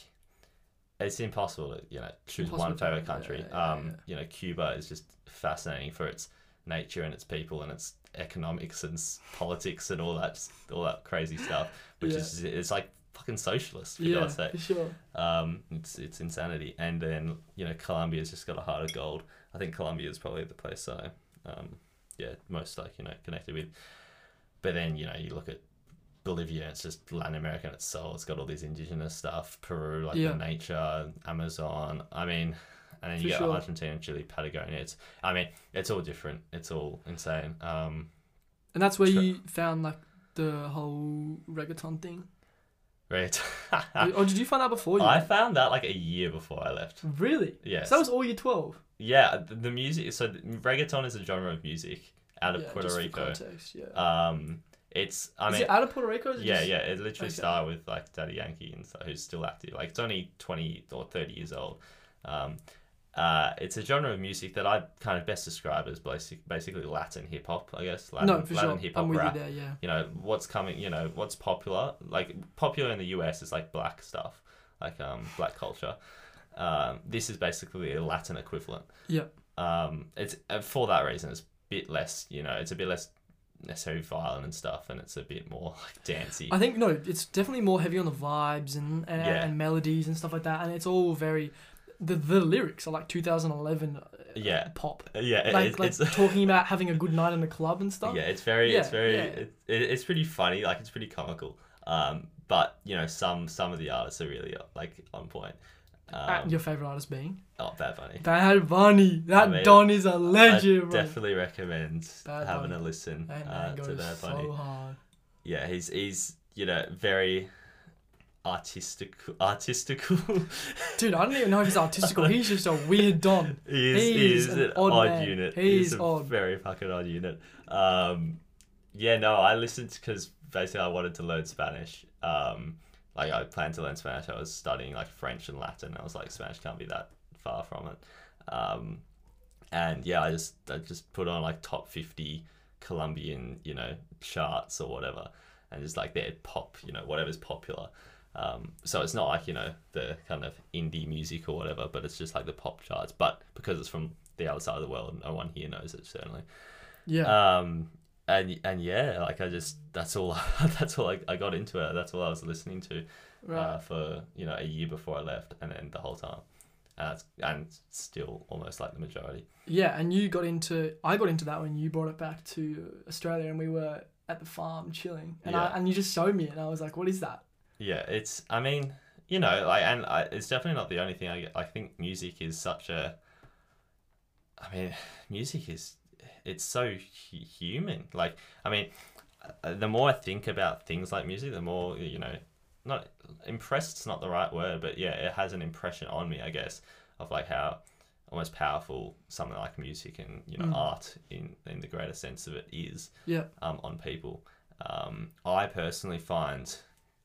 it's impossible to you know choose Impossible one favorite country. yeah, um, yeah. you know, Cuba is just fascinating for its nature and its people and its economics and s- politics and all that all that crazy stuff, which is it's like fucking socialist for yeah, God's sake. sure. Um, it's it's insanity. And then you know Colombia's just got a heart of gold. I think Colombia is probably the place I, um, yeah, most like you know connected with. But then you know you look at Bolivia, it's just Latin America in its soul. It's got all these indigenous stuff. Peru, like Yeah. the nature, Amazon. I mean, and then you For get sure. Argentina, Chile, Patagonia. It's I mean it's all different. It's all insane. Um, And that's where Sure. you found, like, the whole reggaeton thing? right. or did you find out before you? I found that like a year before I left. Really? Yes. So that was all year 12? Yeah, the, the music. So reggaeton is a genre of music out of yeah, Puerto Rico. context, yeah. Um, it's. I is mean, it out of Puerto Rico? is it yeah, just- yeah. It literally Okay. started with like Daddy Yankee and stuff, who's still active. Like it's only twenty or thirty years old. Um, uh, it's a genre of music that I kind of best describe as basic, basically Latin hip hop. I guess Latin, No, for Latin sure. hip hop rap. you there, yeah. You know what's coming. You know what's popular. Like popular in the US is like black stuff, like um black culture. Um, this is basically a Latin equivalent Yeah. um, it's uh, for that reason it's a bit less you know it's a bit less necessarily violent and stuff and it's a bit more like dancey I think, no, it's definitely more heavy on the vibes and, and, Yeah. and melodies and stuff like that. And it's all very. The, the lyrics are like 2011 uh, Yeah. pop. Yeah it- Like, it's, like it's talking about having a good night in the club and stuff. yeah it's very it's very yeah. It, it, it's pretty funny like it's pretty comical um but you know some some of the artists are really like on point Uh, um, your favorite artist being oh bad bunny Bad Bunny. That I mean, Don is a legend, bro. definitely recommend Bad having Bunny. a listen uh, to Bad so Bunny hard. yeah he's he's you know very artistic artistical Dude, I don't even know if he's artistical. He's just a weird Don. He is, He he is is an odd odd, unit. He He's is a odd. very fucking odd unit. Um, yeah, no, I listened because basically I wanted to learn Spanish. Um, like I planned to learn Spanish. I was studying like French and Latin. I was like, Spanish can't be that far from it. Um, and yeah, I just I just put on like top fifty Colombian, you know, charts or whatever, and just like their pop, you know, whatever's popular. Um, so it's not like you know the kind of indie music or whatever, but it's just like the pop charts. But because it's from the other side of the world, no one here knows it certainly. Yeah. Um, and and yeah, like I just that's all that's all I, I got into it. That's all I was listening to right. uh, for you know a year before I left, and then the whole time, and and still almost like the majority. yeah, and you got into I got into that when you brought it back to Australia and we were at the farm chilling. And Yeah. I and you just showed me it and I was like, What is that? Yeah, it's. I mean, you know, like, and I, it's definitely not the only thing I get. I think music is such a. I mean, music is. It's so hu- human. Like, I mean, uh, the more I think about things like music, the more you know. Not impressed's not the right word, but yeah, it has an impression on me, I guess, of like how almost powerful something like music and you know Mm. art in in the greater sense of it is Yeah. um, on people. Um, I personally find,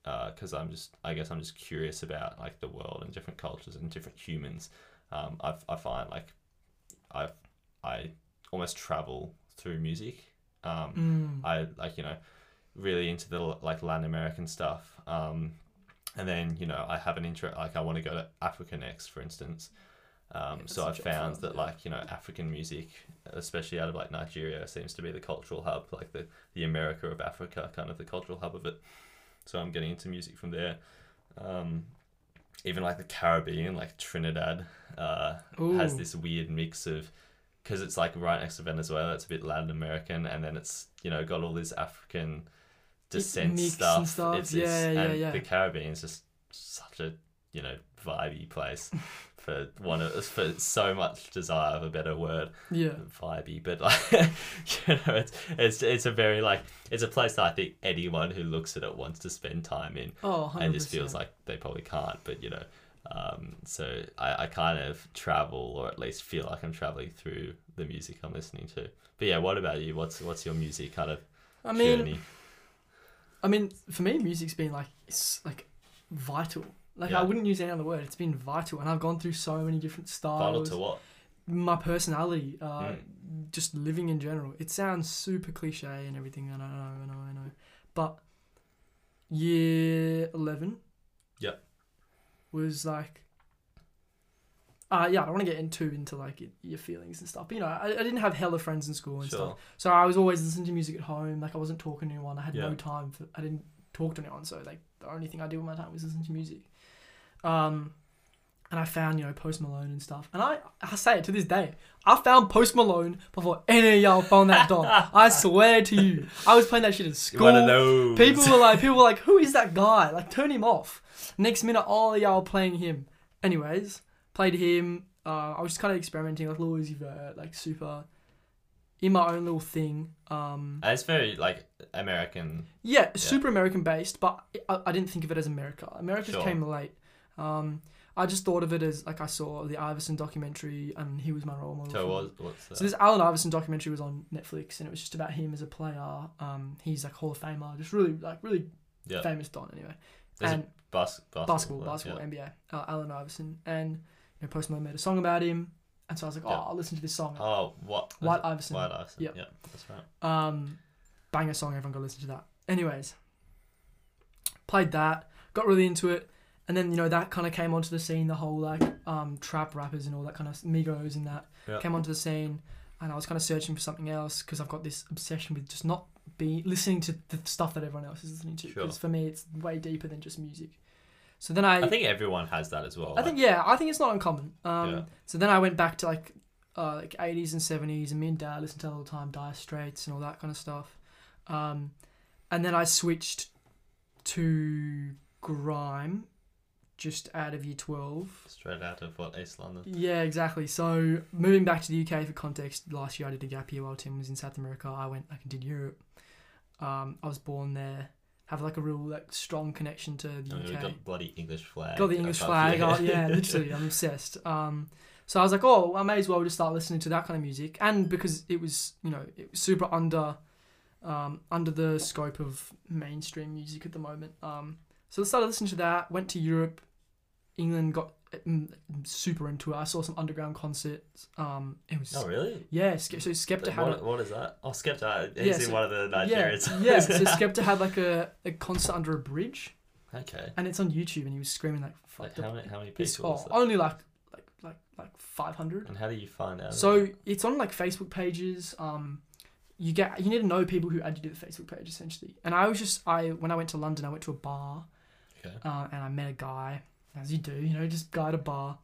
because I'm just, I guess I'm just curious about like the world and different cultures and different humans. Um, I, I find like I I almost travel through music. Um, Mm. I like you know really into the like Latin American stuff. Um, and then you know I have an interest like I want to go to Africa next, for instance. Um, Yeah, so I've found that yeah. like you know African music, especially out of like Nigeria, seems to be the cultural hub, like the the America of Africa, kind of the cultural hub of it. So I'm getting into music from there. Um, even like the Caribbean, like Trinidad, uh, has this weird mix of because it's like right next to Venezuela, it's a bit Latin American, and then it's you know got all this African descent stuff. stuff. It's, Yeah, it's, yeah, and yeah. The Caribbean is just such a you know vibey place for one of for so much desire of a better word Yeah. vibey, but like you know, it's it's it's a very like it's a place that I think anyone who looks at it wants to spend time in, Oh, 100%. and just feels like they probably can't. But you know, um, so I, I kind of travel, or at least feel like I'm traveling through the music I'm listening to. But yeah, what about you? What's what's your music kind of I mean journey? I mean, for me music's been like it's like vital. Like Yeah. I wouldn't use any other word. It's been vital and I've gone through so many different Vital styles. to what? my personality, uh, Mm. just living in general. It sounds super cliche and everything. I know, I know, I know. But year eleven. Yep. Was like. Uh, yeah, I don't want to get into into like your feelings and stuff. But you know, I, I didn't have hella friends in school and Sure. stuff, so I was always listening to music at home. Like I wasn't talking to anyone. I had Yeah. no time for. I didn't talk to anyone, so like the only thing I did with my time was listen to music. Um, and I found you know Post Malone and stuff. And I I say it to this day, I found Post Malone before any of y'all found that dog. I swear to you, I was playing that shit at You school. one of those. People were like, people were like, who is that guy? Like, turn him off. Next minute, all of y'all playing him. Anyways, played him. Uh, I was just kind of experimenting, like Uzi Vert, like super, in my own little thing. Um, And it's very like American. yeah, super American based, but I, I didn't think of it as America. America Sure. came late. Um, I just thought of it as like I saw the Iverson documentary, and he was my role model. So what's that? so this Allen Iverson documentary was on Netflix, and it was just about him as a player. Um, he's like Hall of Famer, just really like really yeah, famous Don anyway. There's and bas- basketball, basketball, basketball, yeah. NBA, uh, Allen Iverson, and know, Post Malone made a song about him, and so I was like, oh, Yeah. I'll listen to this song. Oh, what? White Iverson, White Iverson. Yep. Yeah, that's right. um, banger song, everyone go listen to that. Anyways, played that, got really into it, and then you know that kind of came onto the scene, the whole like um trap rappers and all that kind of Migos and that Yeah. came onto the scene, and I was kind of searching for something else because I've got this obsession with just not be listening to the stuff that everyone else is listening to. Sure. Because for me, it's way deeper than just music. So then I, I think everyone has that as well. I think yeah, I think it's not uncommon. Um, Yeah. so then I went back to like, uh, like eighties and seventies, and me and dad listened to all the time, Dire Straits and all that kind of stuff. Um, and then I switched to grime, just out of year twelve. straight out of what East London. Yeah, exactly. So moving back to the UK for context, last year I did a gap year while Tim was in South America. I went like and did Europe. Um, I was born there. Have like a real like strong connection to the Oh, UK. got the bloody English flag. Got the English flag. oh, yeah, literally, I'm obsessed. Um, so I was like, oh, I may as well just start listening to that kind of music, and because it was, you know, it was super under, um, under the scope of mainstream music at the moment. Um, So I started listening to that. Went to Europe, England. Got super into it. I saw some underground concerts. Um, it was Oh really? yeah. So Skepta had a, What, what is that? Oh, Skepta. He's Yeah, in so- one of the Nigerians. yeah. yeah So Skepta had like a, a concert under a bridge, okay. and it's on YouTube, and he was screaming like Like how many how many people? oh, only like like like like five hundred. And how do you find out? So it's on like Facebook pages. Um, you get you need to know people who add you to the Facebook page essentially. And I was just I when I went to London, I went to a bar, Okay. uh, and I met a guy, as you do, you know, just guy at a bar.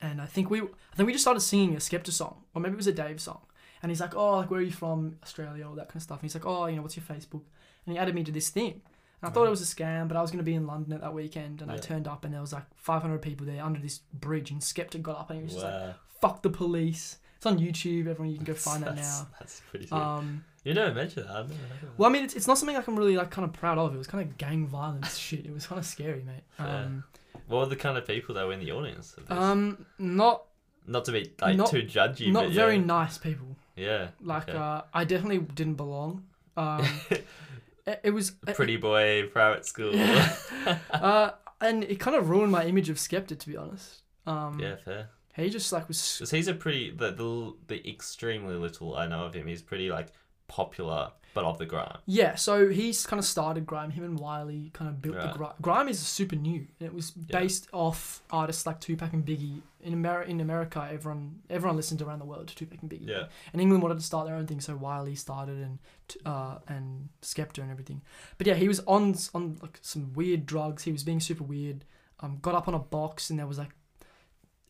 And I think we I think we just started singing a Skepta song, or maybe it was a Dave song. And he's like, oh, like where are you from, Australia, all that kind of stuff. And he's like, oh, you know, what's your Facebook? And he added me to this thing. And I thought it was a scam, but I was going to be in London at that weekend, and I turned up, and there was like 500 people there under this bridge, and Skepta got up, and he was just like, fuck the police. It's on YouTube. Everyone, you can go find that now. That's pretty sick. Um, you never mentioned that. Never well, I mean, it's, it's not something like I'm really like kind of proud of. It was kind of gang violence shit. It was kind of scary, mate. Um. What were the kind of people that were in the audience? of this? um, not not to be like not- too judgy, not but very yeah. nice people. yeah. Like, okay. uh, I definitely didn't belong. Um, it, it was A pretty boy private school. uh, and it kind of ruined my image of Skepta, to be honest. Um, yeah, fair. he just like was Because he's a pretty the, the the extremely little I know of him. He's pretty like popular, but of the grime. Yeah, so he's kind of started Grime. Him and Wiley kind of built Right. the Grime. Grime is super new, and it was Yeah. based off artists like Tupac and Biggie. In America, in America, everyone everyone listened around the world to Tupac and Biggie. Yeah. And England wanted to start their own thing, so Wiley started and uh, and Skepta and everything. But yeah, he was on on like some weird drugs. He was being super weird. Um, got up on a box, and there was like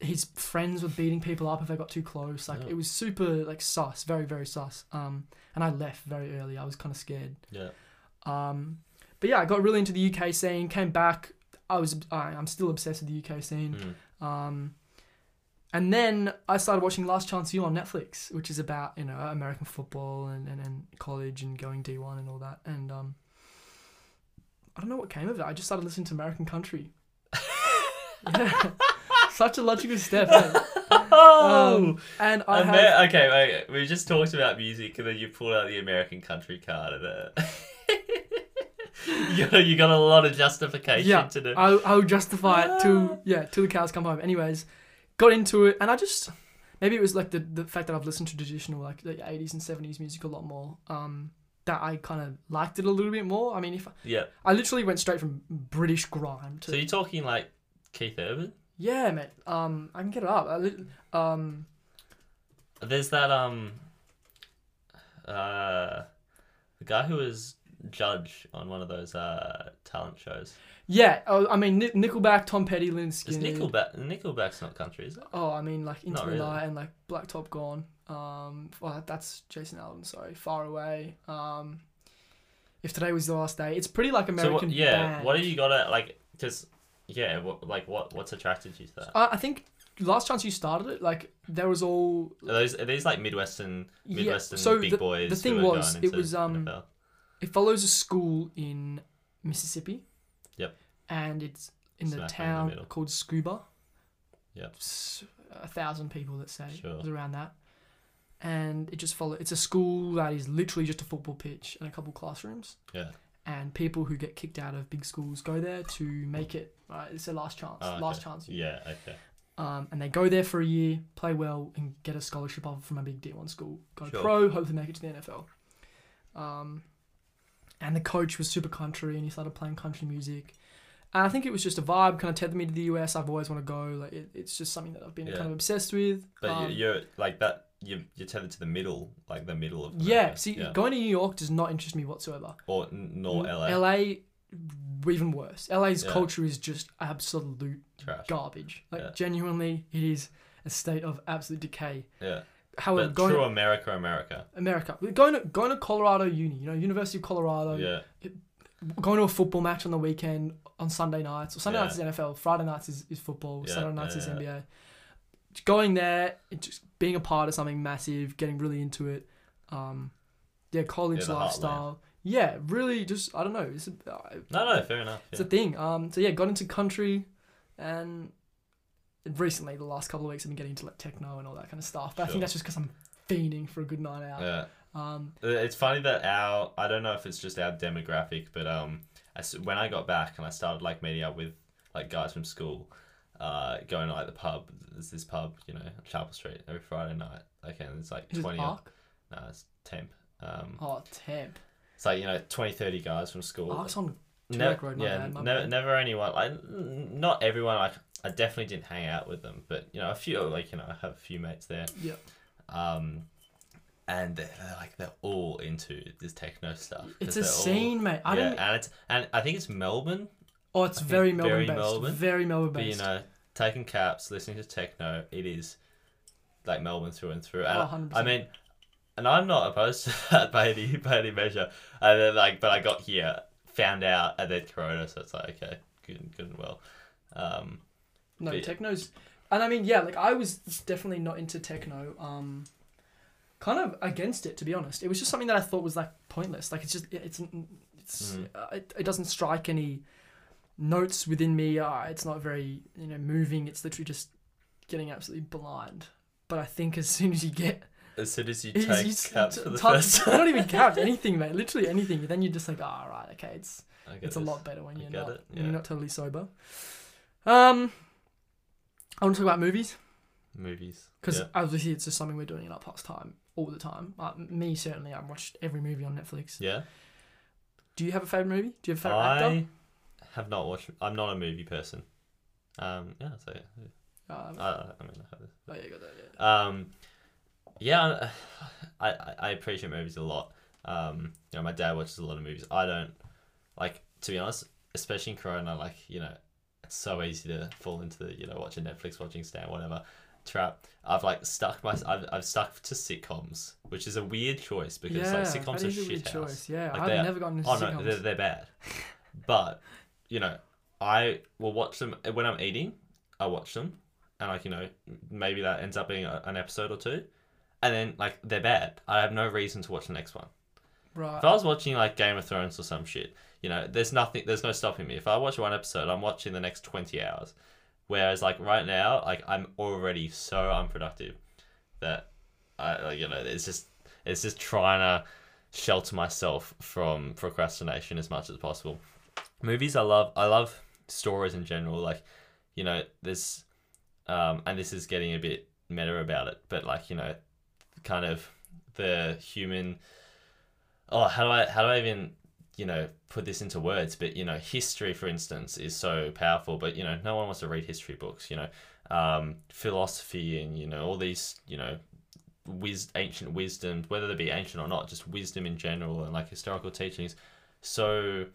his friends were beating people up if they got too close. Like Oh. it was super like sus, very very sus. Um, and I left very early. I was kind of scared. Yeah. Um, but yeah, I got really into the UK scene. Came back. I was I, I'm still obsessed with the UK scene. Mm. Um, and then I started watching Last Chance U on Netflix, which is about you know American football and, and, and college and going D one and all that. And um, I don't know what came of it. I just started listening to American country. yeah. Such a logical step. eh? Oh. Um, and I Amer- have, okay, wait. We just talked about music, and then you pulled out the American country card, and uh, you got, you got a lot of justification yeah, to do. I'll, I'll justify it till yeah till the cows come home. Anyways, got into it, and I just maybe it was like the the fact that I've listened to traditional like the eighties and seventies music a lot more. Um, that I kind of liked it a little bit more. I mean, if yeah. I literally went straight from British grime to So you're talking like Keith Urban? Yeah, mate. Um, I can get it up. Um, There's that um, uh, the guy who was judge on one of those uh talent shows. yeah. Oh, I mean, Ni- Nickelback, Tom Petty, Lynyrd Skynyrd. Nickelback? Nickelback's not country, is it? Oh, I mean, like Into the. Night and like Black Top Gone. Um, well, that's Jason Aldean. Sorry, Far Away. Um, if today was the last day, it's pretty like So American. what, yeah, band. what have you got at like? Because yeah, what like what what's attracted you to that? Uh, I think Last Chance U started it, like there was all. Are those are these like Midwestern Yeah, Midwestern so big the- boys? the thing was, it was, um, NFL? It follows a school in Mississippi. Yep. And it's in the Smack bang in the town called Scooba. Yep. S- A thousand people, let's say, Sure. it was around that. And it just follow. It's a school that is literally just a football pitch and a couple classrooms. yeah. and people who get kicked out of big schools go there to make it. Right, it's their last chance. Oh, Last okay. chance. Yeah. Okay. Um, and they go there for a year, play well, and get a scholarship offer from a big D1 school. Go Sure. pro, hopefully make it to the NFL. Um, and the coach was super country, and he started playing country music. And I think it was just a vibe, kind of tethered me to the US. I've always want to go. Like it, it's just something that I've been Yeah. kind of obsessed with. But Um, you you're like that. You you're tethered to the middle, like the middle of. yeah. America. See, Yeah. going to New York does not interest me whatsoever. Or nor LA. LA, even worse. LA's Yeah. culture is just absolute Trash. garbage. Like Yeah. genuinely, it is a state of absolute decay. Yeah. However, But going true to America, America. America, going to going to Colorado Uni, you know, University of Colorado, Yeah. going to a football match on the weekend on Sunday nights. Or Sunday Yeah. nights is NFL, Friday nights is, is football, Yeah, Saturday nights yeah, is. NBA. Going there, just being a part of something massive, getting really into it. Um, yeah, college Yeah, the heartland. lifestyle. Yeah, really, just I don't know. It's a, uh, No, no, fair enough. it's Yeah. a thing. Um, so yeah, got into country, and recently the last couple of weeks I've been getting into like techno and all that kind of stuff. But I think that's just because I'm fiending for a good night out. yeah. Um, Uh, It's funny that our I don't know if it's just our demographic, but um as, when I got back and I started like meeting up with like guys from school, uh, going to like the pub. There's this pub, you know, Chapel Street every Friday night. Okay, and it's like Is twenty. Arc? no, it's temp. Um, Oh, temp. It's like you know 20, 30 guys from school. Arc's on. Never, Road, my yeah, bad, my never, bad. never anyone. Like, not everyone. Like, I definitely didn't hang out with them, but you know, a few. Like, you know, I have a few mates there. Yeah. Um, and they're, they're like they're all into this techno stuff. It's a all- scene, mate. I yeah, don't. and it's and I think it's Melbourne, Oh, it's I very Melbourne very based. Melbourne, Very Melbourne but you know, taking caps, listening to techno, it is like Melbourne through and through. And Oh, 100%. I mean, and I'm not opposed to that by any by any measure. And then like, but I got here, found out, and then Corona, so it's like okay, good, good and well. Um, No, But- techno's, and I mean, yeah, like I was definitely not into techno. Um, kind of against it to be honest. It was just something that I thought was like pointless. Like it's just it's it's Mhm. uh, it, it doesn't strike any notes within me. Uh, it's not very you know moving. It's literally just getting absolutely blind. But I think as soon as you get as soon as you take it's- caps it's for the hard- first time, not even capped, anything, mate. Literally anything. Then you're just like, oh, right, okay, it's it's a lot better when I you're not it, when you're not totally sober. Um, I want to talk about movies movies because Yeah. obviously it's just something we're doing in our pastime all the time. Uh, me certainly, I've watched every movie on Netflix. Yeah, Do you have a favorite movie? Do you have a favorite I actor? have not watched. I'm not a movie person. Um, yeah, so yeah. Um, I, I mean, I have this. oh yeah, you got that. Yeah. Um, yeah, I, I I appreciate movies a lot. Um, you know, my dad watches a lot of movies. I don't like to be honest, especially in Corona. Like you know, it's so easy to fall into the you know watching Netflix, watching Stan, whatever trap. I've like stuck my I've, I've stuck to sitcoms, which is a weird choice because yeah, like sitcoms are shit house. choice. Yeah, Like, I've never gotten into Oh sitcoms. no, they're, they're bad. but you know, I will watch them when I'm eating. I watch them, and like you know, maybe that ends up being a, an episode or two, and then like they're bad. I have no reason to watch the next one. right. If I was watching like Game of Thrones or some shit, you know, there's nothing, there's no stopping me. If I watch one episode, I'm watching the next twenty hours. Whereas like right now, like I'm already so unproductive that I, like, you know, it's just it's just trying to shelter myself from procrastination as much as possible. Movies, I love. I love stories in general. Like, you know, this, um, and this is getting a bit meta about it, but like, you know, kind of the human. Oh, how do I how do I even you know put this into words? But you know, history, for instance, is so powerful. But you know, no one wants to read history books. You know, um, philosophy and you know all these you know wis- ancient wisdom, whether they be ancient or not, just wisdom in general and like historical teachings, so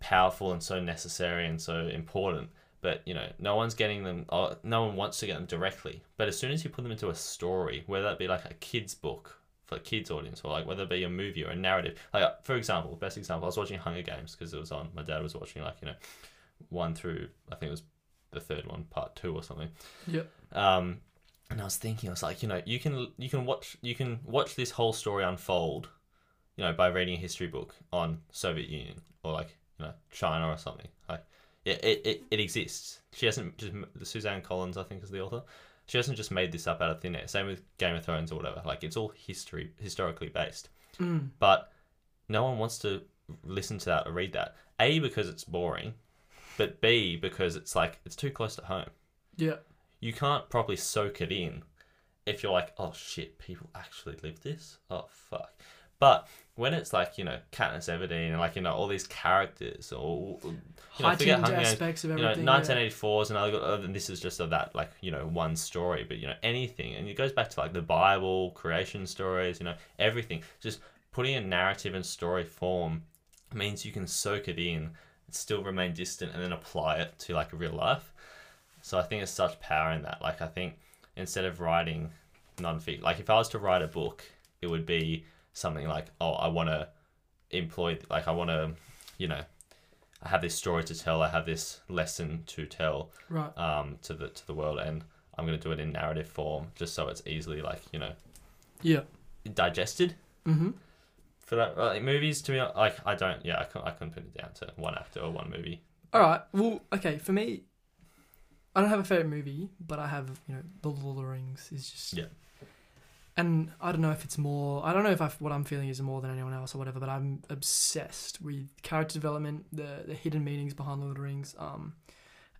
powerful and so necessary and so important. But you know, no one's getting them. Oh, no one wants to get them directly. But as soon as you put them into a story, whether that be like a kid's book for a kids audience, or like whether it be a movie or a narrative, like for example, best example, I was watching Hunger Games because it was on. My dad was watching like you know, one through I think it was the third one, part two or something. Yep. Um, and I was thinking, I was like, you know, you can you can watch you can watch this whole story unfold, you know, by reading a history book on Soviet Union or like you know China or something. Like, it it, it, exists. She hasn't just Suzanne Collins, I think, is the author. She hasn't just made this up out of thin air. Same with Game of Thrones or whatever. Like, it's all history historically based. Mm. But no one wants to listen to that or read that. A because it's boring, but B because it's like it's too close to home Yeah. you can't properly soak it in if you're like, oh shit, people actually live this. Oh fuck. But when it's like you know Katniss Everdeen and like you know all these characters or you know, forget Hunger Games, aspects of you know everything. yeah. 1984's and other, other than this is just of that like you know one story, but you know anything and it goes back to like the Bible, creation stories, you know everything. Just putting a narrative and story form means you can soak it in, still remain distant, and then apply it to like real life. So I think there's such power in that. Like I think instead of writing non-fiction, like if I was to write a book, it would be something like, oh, I want to employ, like I want to, you know, I have this story to tell, I have this lesson to tell Right. um, to the to the world, and I'm gonna do it in narrative form, just so it's easily like you know Yeah. digested. Mm-hmm. For that, like movies to me, like I don't, yeah, I couldn't, I couldn't put it down to one actor or one movie. All right. Well, okay. For me, I don't have a favorite movie, but I have you know The Lord of the Rings is just Yeah. And I don't know if it's more. I don't know if I, what I'm feeling is more than anyone else or whatever. But I'm obsessed with character development, the the hidden meanings behind Lord of the Rings, um,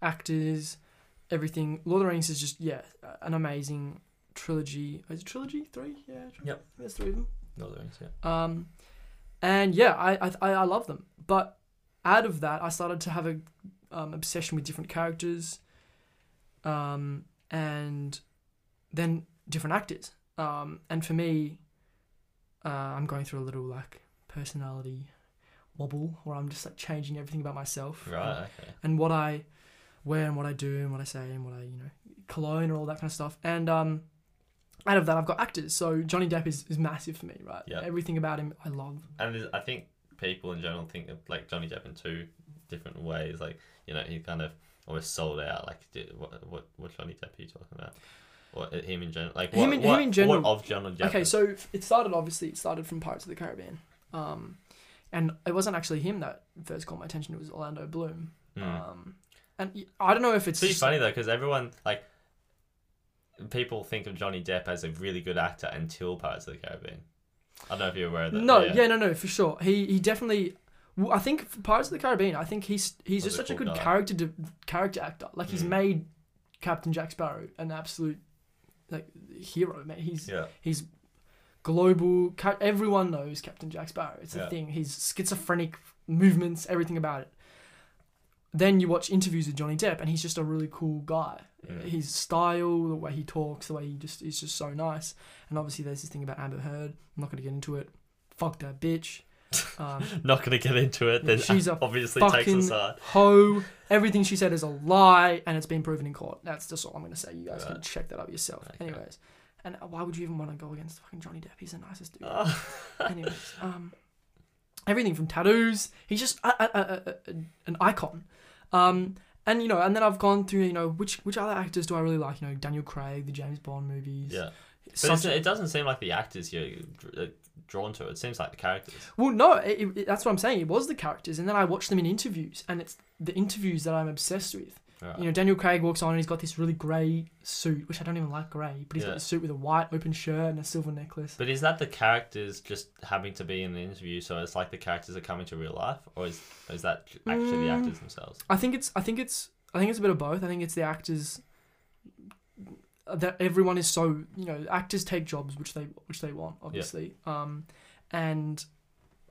actors, everything. Lord of the Rings is just yeah, an amazing trilogy. Is it trilogy three? Yeah. tri- Yep. There's three of them. Lord of the Rings, yeah. Um, and yeah, I, I I I love them. But out of that, I started to have a um, obsession with different characters, um, and then different actors. Um, and for me, uh, I'm going through a little like personality wobble where I'm just like changing everything about myself. and- Right, okay. and what I wear and what I do and what I say and what I you know cologne and all that kind of stuff. And um, out of that, I've got actors. So Johnny Depp is, is massive for me, right? Yeah. Everything about him, I love. And I think people in general think of like Johnny Depp in two different ways. Like, you know, he kind of almost sold out. Like, did, what, what, what Johnny Depp are you talking about? What him in general? Like, Him what, him in general- What of Depp? Okay, so it started obviously. It started from Pirates of the Caribbean, um, and it wasn't actually him that first caught my attention. It was Orlando Bloom. Hmm. Um, and I don't know if it's It's just- funny though, because everyone like people think of Johnny Depp as a really good actor until Pirates of the Caribbean. I don't know if you're aware of that. No, but yeah. no, no, for sure. He he definitely. I think for Pirates of the Caribbean, I think he's he's just such a good guy. character de- character actor. Like he's Mm. made Captain Jack Sparrow an absolute like hero, man. He's Yeah. he's global. Ca- everyone knows Captain Jack Sparrow. It's a Yeah. thing. His schizophrenic movements, everything about it. Then you watch interviews with Johnny Depp, and he's just a really cool guy. Mm. His style, the way he talks, the way he just is just so nice. And obviously, there's this thing about Amber Heard. I'm not gonna get into it. Fuck that bitch. Um, Not gonna get into it. Then She's a obviously takes a side. ho. Everything she said is a lie, and it's been proven in court. That's just all I'm gonna say. You guys can check that up yourself. Okay. Anyways, and why would you even want to go against fucking Johnny Depp? He's the nicest dude. Oh. Anyways, um, everything from tattoos. He's just a, a, a, a, an icon. Um, and you know, and then I've gone through, you know, which which other actors do I really like? You know, Daniel Craig, the James Bond movies. yeah. But Such it's, a- it doesn't seem like the actors uh, drawn to. It seems like the characters. well, no, it, it, that's what I'm saying. It was the characters, and then I watched them in interviews, and it's the interviews that I'm obsessed with. Right. You know, Daniel Craig walks on and he's got this really grey suit, which I don't even like grey, but he's Yeah. got a suit with a white open shirt and a silver necklace. But is that the characters just having to be in the interview, so it's like the characters are coming to real life, or is is that actually the Mm. actors themselves? I think it's I think it's I think it's a bit of both. I think it's the actors that everyone is so you know actors take jobs which they which they want obviously. Um, and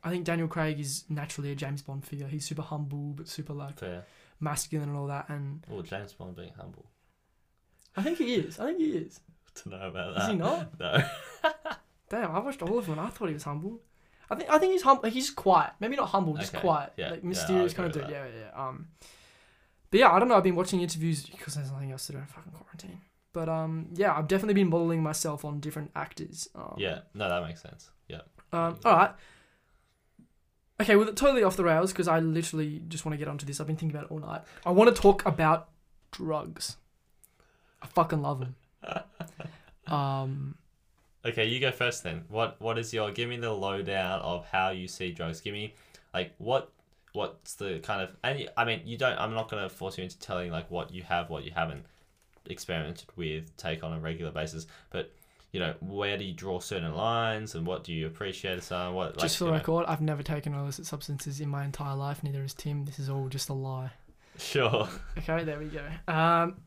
I think Daniel Craig is naturally a James Bond figure. He's super humble but super like Fair. masculine and all that. And Well, James Bond being humble. I think he is. I think he is. To know about Is that. he not? No. Damn, I watched all of them and I thought he was humble. I think I think he's humble. He's quiet. Maybe not humble, just Okay, quiet. yeah, like yeah, mysterious kind of dude. Yeah, yeah, yeah. Um, but yeah, I don't know. I've been watching interviews because there's nothing else to do in fucking quarantine. But um, yeah, I've definitely been modeling myself on different actors. Um, yeah. No, that makes sense. Yeah. Um. All right. Okay, well, totally off the rails because I literally just want to get onto this. I've been thinking about it all night. I want to talk about drugs. I fucking love them. um. Okay, you go first then. What What is your? Give me the lowdown of how you see drugs. Give me like what What's the kind of and I mean you don't. I'm not gonna force you into telling like what you have, what you haven't experimented with, take on a regular basis. But you know, where do you draw certain lines, and what do you appreciate? Some what like just for the know- record, I've never taken illicit substances in my entire life. Neither has Tim. This is all just a lie. Sure. Okay, there we go. Um.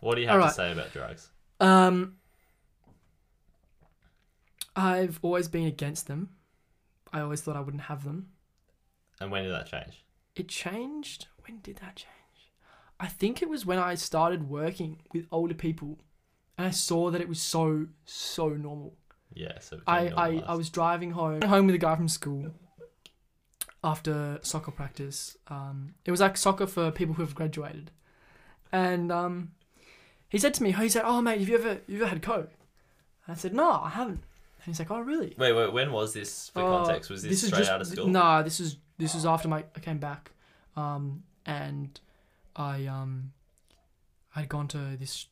What do you have to say about drugs? Um. I've always been against them. I always thought I wouldn't have them. And when did that change? It changed. When did that change? I think it was when I started working with older people, and I saw that it was so so normal. Yeah. So I, I, I was driving home home with a guy from school after soccer practice. Um, it was like soccer for people who have graduated, and um, he said to me, he said, "Oh mate, have you ever you ever had coke?" And I said, "No, I haven't." And he's like, "Oh really?" Wait, wait. When was this? For Uh, context, was this, is straight just- out of school? Nah, this is this was after my I came back, um, and I um, I'd gone to this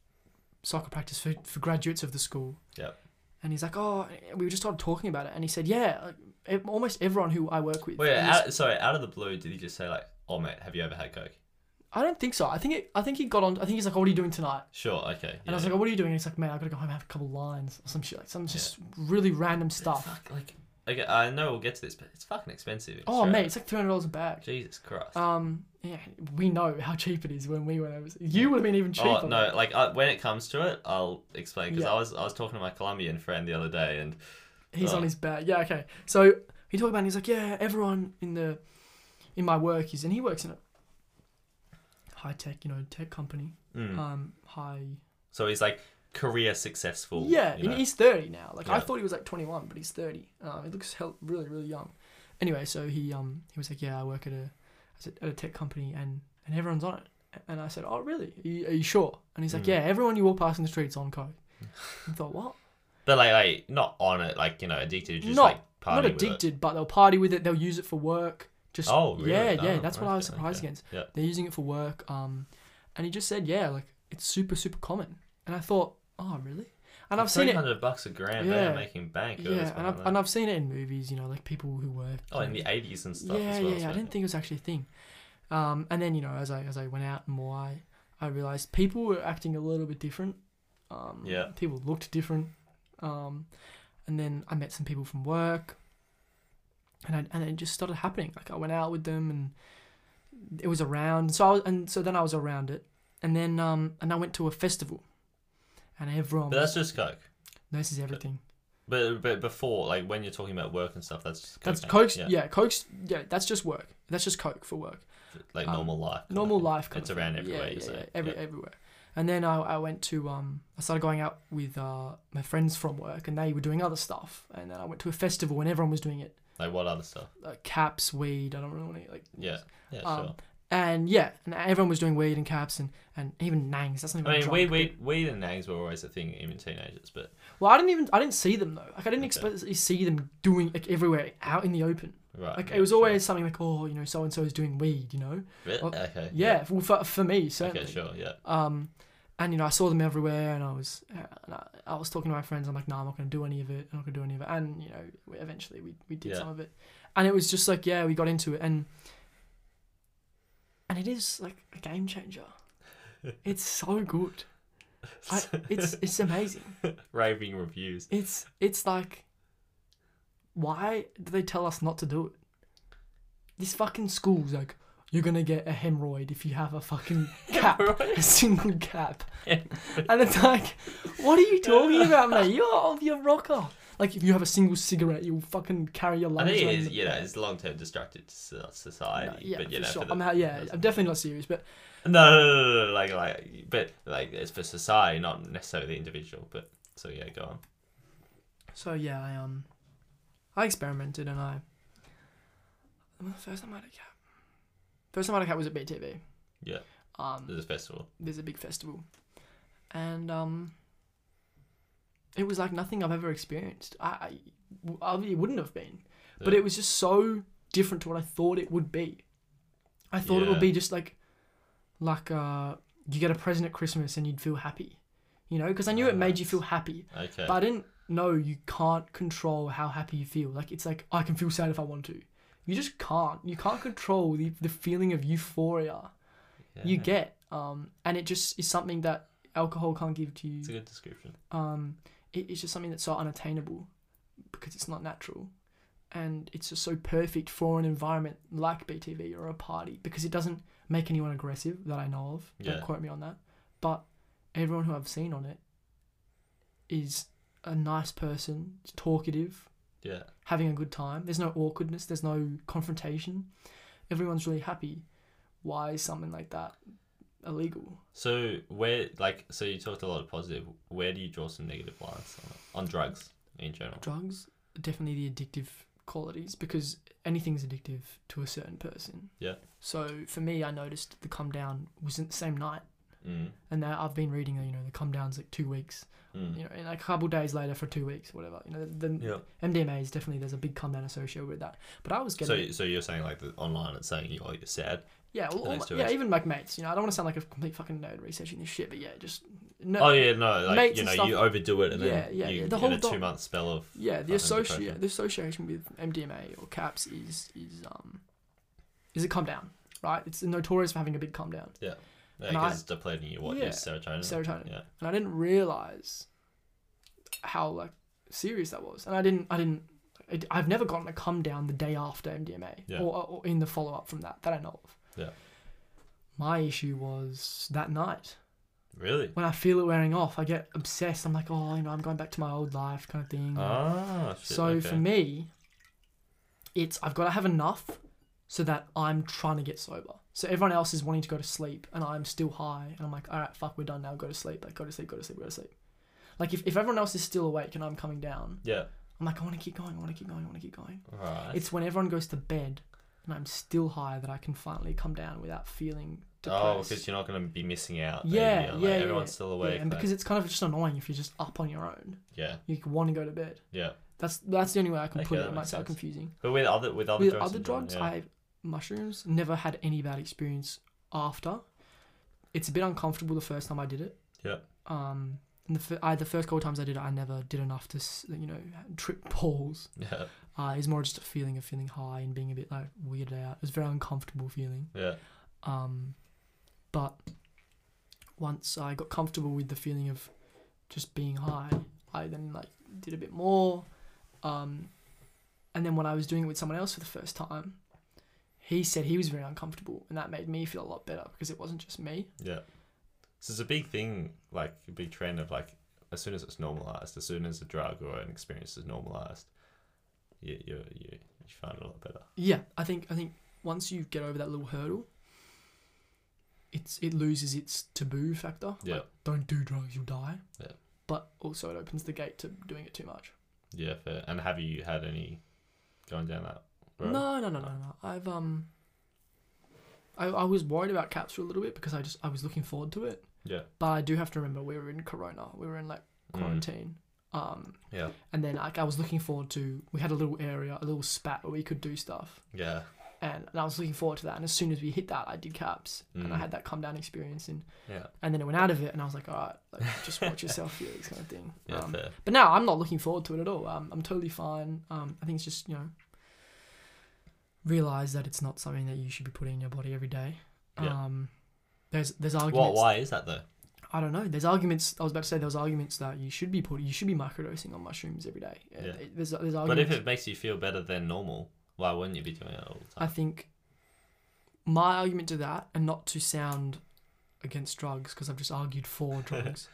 soccer practice for, for graduates of the school. Yep. And he's like, oh, we were just started talking about it, and he said, yeah, like, almost everyone who I work with. Wait, out, sorry. Out of the blue, did he just say like, "Oh mate, have you ever had coke?" I don't think so. I think it, I think he got on. I think he's like, oh, "What are you doing tonight?" Sure. Okay. And I was like, oh, "What are you doing?" And he's like, "Man, I gotta go home and have a couple lines or some shit, like some just really random stuff." Fuck, like, okay, I know we'll get to this, but it's fucking expensive. in Oh, Australia. mate, it's like three hundred dollars a bag. Jesus Christ. Um, yeah, we know how cheap it is when we went over. You would have been even cheaper. Oh no! Like uh, when it comes to it, I'll explain because Yeah. I was I was talking to my Colombian friend the other day, and He's Oh. on his bag. Yeah, okay. So he talked about. it and He's like, yeah, everyone in the in my work is, and he works in a high tech, you know, tech company. mm. Um, high. so he's like career successful. Yeah, you and know? he's thirty now. Like I thought he was like twenty one, but he's thirty. Um, he looks hell, really, really young. Anyway, so he um he was like, yeah, I work at a at a tech company, and and everyone's on it. And I said, oh really? Are you, are you sure? And he's like, Mm. yeah, everyone you walk past in the streets on coke. I thought, what? But like, like not on it, like you know, addicted, just Not- like Not with it. addicted, but they'll party with it. They'll use it for work. Just Oh, really? yeah, yeah. Oh, That's what I was surprised okay. against. Yeah. They're using it for work. Um, and he just said, yeah, like it's super, super common. And I thought, oh, really? And I've seen it. hundred bucks a gram. Yeah. They're making bank. Yeah, and I've and. I've seen it in movies. You know, like people who work. oh, in the eighties and stuff. yeah, as well, yeah, yeah. I didn't think it was actually a thing. Um, and then you know, as I as I went out more, I I realized people were acting a little bit different. Um, Yeah. People looked different. Um, and then I met some people from work. And I, and it just started happening. Like I went out with them, and it was around. So I was, and so then I was around it, and then um and I went to a festival, and everyone. But that's just coke. this is everything. But but before, like when you're talking about work and stuff, that's just That's cocaine. coke's. Yeah. coke's. Yeah, that's just work. That's just coke for work. like um, normal life. normal life It's around thing. everywhere. Yeah, you yeah, yeah, every, Yeah. everywhere. And then I, I went to um I started going out with uh my friends from work and they were doing other stuff and then I went to a festival and everyone was doing it Like what other stuff? like caps weed I don't really want to like Yeah. Yeah. um, sure. And yeah and everyone was doing weed and caps and and even nangs that's not even I mean, weed, weed, weed and nangs were always a thing even teenagers, but well I didn't even I didn't see them though like I didn't Okay. expect to see them doing like everywhere out in the open right. like yeah, it was sure. always something like oh you know so and so is doing weed you know Really? okay. yeah, well, for, for me certainly Okay. Sure. Yeah. Um, and you know, I saw them everywhere, and I was, and I, I was talking to my friends. I'm like, no, I'm not gonna do any of it. I'm not gonna do any of it. And you know, we, eventually we we did Yeah. some of it, and it was just like, yeah, we got into it, and and it is like a game changer. it's so good. I, it's it's amazing. raving reviews. It's it's like, why do they tell us not to do it? This fucking school's like, you're gonna get a hemorrhoid if you have a fucking cap, a single cap. And it's like, what are you talking about, mate? You're you're rocker. Like if you have a single cigarette, you'll fucking carry your I think it is, you know, it's long term destructive to society. No, yeah, but you know, sure. the, I'm ha- yeah, I'm definitely not serious, but no, no, no, no, no, like, like, but like, it's for society, not necessarily the individual. But so yeah, go on. so yeah, I um, I experimented and I. The first time I had a cap. First time I had a cap was at BTV. Yeah. Um, There's a festival. there's a big festival, and um, it was like nothing I've ever experienced. I, I, I it wouldn't have been, but it was just so different to what I thought it would be. I thought it would be just like, like uh, you get a present at Christmas and you'd feel happy, you know, because I knew it made you feel happy, Okay. but I didn't know you can't control how happy you feel. Like it's like I can feel sad if I want to. You just can't. You can't control the, the feeling of euphoria you get um and it just is something that alcohol can't give to you It's a good description. um it, it's just something that's so unattainable because it's not natural. And it's just so perfect for an environment like btv or a party because it doesn't make anyone aggressive that i know of. Yeah. don't quote me on that. But everyone who i've seen on it is a nice person talkative Yeah. having a good time. There's no awkwardness there's no confrontation. Everyone's really happy. Why is something like that illegal So where, like, so you talked a lot of positive. Where do you draw some negative lines on, on drugs in general? drugs definitely the addictive qualities because anything's addictive to a certain person. Yeah. So for me, I noticed the come down wasn't the same night, Mm. and now I've been reading, you know, the come down's like two weeks, Mm. you know, and like a couple days later for two weeks, whatever. You know, the Yeah. MDMA is definitely there's a big come down associated with that. But I was getting, So, so you're saying like the online, it's saying you, oh, you're sad. Yeah, well, all yeah, even like mates, you know, I don't want to sound like a complete fucking nerd researching this shit, but yeah, just no, oh yeah, no, like you know, you overdo it, and Yeah, then yeah, you yeah, the whole a two month spell of Yeah, the fucking associ- the association with MDMA or CAPS is is um is a calm down. right? It's notorious for having a big calm down. Yeah, because it's depleting your what Yeah, serotonin. serotonin. Yeah. and I didn't realize how like serious that was. And I didn't, I didn't, I've never gotten a come down the day after MDMA Yeah. or, or in the follow up from that that I know of. Yeah. My issue was that night Really? when I feel it wearing off. I get obsessed. I'm like, oh, you know, I'm going back to my old life kind of thing. Ah, shit, so okay. for me, it's I've got to have enough so that I'm trying to get sober. So everyone else is wanting to go to sleep and I'm still high and I'm like, all right, fuck, we're done now. Go to sleep. Like, go to sleep, go to sleep, go to sleep. Like, if, if everyone else is still awake and I'm coming down, Yeah. I'm like, I want to keep going, I want to keep going, I want to keep going. Right. It's when everyone goes to bed and I'm still high that I can finally come down without feeling depressed. oh, because you're not going to be missing out. Yeah, yeah, like, yeah, Everyone's still awake. yeah, and like- because it's kind of just annoying if you're just up on your own. yeah, You want to go to bed. yeah. That's that's the only way I can Okay, put it. It might sound confusing. But with other with other with drugs, other drugs, yeah. I mushrooms never had any bad experience after. It's a bit uncomfortable the first time I did it. Yeah. Um, and the fir- I, the first couple times I did it, I never did enough to you know trip balls. Yeah, Uh, it's more just a feeling of feeling high and being a bit like weirded out. It was a very uncomfortable feeling. yeah, Um, but once I got comfortable with the feeling of just being high, I then like did a bit more. Um, and then when I was doing it with someone else for the first time, he said he was very uncomfortable, and that made me feel a lot better because it wasn't just me. yeah. So it's a big thing, like a big trend of like as soon as it's normalized, as soon as a drug or an experience is normalized, you you you, you find it a lot better. Yeah, I think I think once you get over that little hurdle, it's it loses its taboo factor. Yeah. Like, don't do drugs, you'll die. Yeah. But also, it opens the gate to doing it too much. Yeah, fair. And have you had any going down that road? No, no, no, no, no. I've um. I, I was worried about caps for a little bit because I just I was looking forward to it, Yeah. but I do have to remember we were in Corona, we were in like Mm. quarantine, um, Yeah. and then like I was looking forward to we had a little area, a little spat where we could do stuff, Yeah. and, and I was looking forward to that. And as soon as we hit that, I did caps, and I Mm. had that come down experience, and Yeah. and then it went out of it, and I was like, all right, like, just watch yourself, Felix, kind of thing. Yeah. Um, fair. but now I'm not looking forward to it at all. Um, I'm totally fine. Um, I think it's just you know realize that it's not something that you should be putting in your body every day. Yeah. Um, there's there's What? arguments. Why is that though? I don't know. There's arguments. I was about to say there was arguments that you should be putting you should be microdosing on mushrooms every day. Yeah. There's there's But if it makes you feel better than normal, why wouldn't you be doing it all the time? I think my argument to that, and not to sound against drugs because I've just argued for drugs,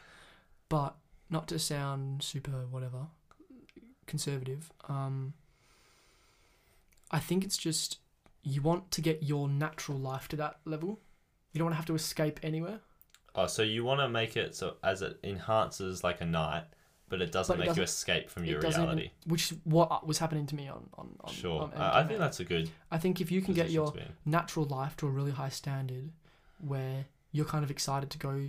but not to sound super whatever conservative. Um, I think it's just you want to get your natural life to that level. You don't want to have to escape anywhere. Oh, so you want to make it so as it enhances like a night, but it doesn't But it make you doesn't- escape from it your doesn't reality. Which is what uh, was happening to me on on, on Sure, on I, I MDMA. think that's a good. I think if you can get position your to be in. natural life to a really high standard, where you're kind of excited to go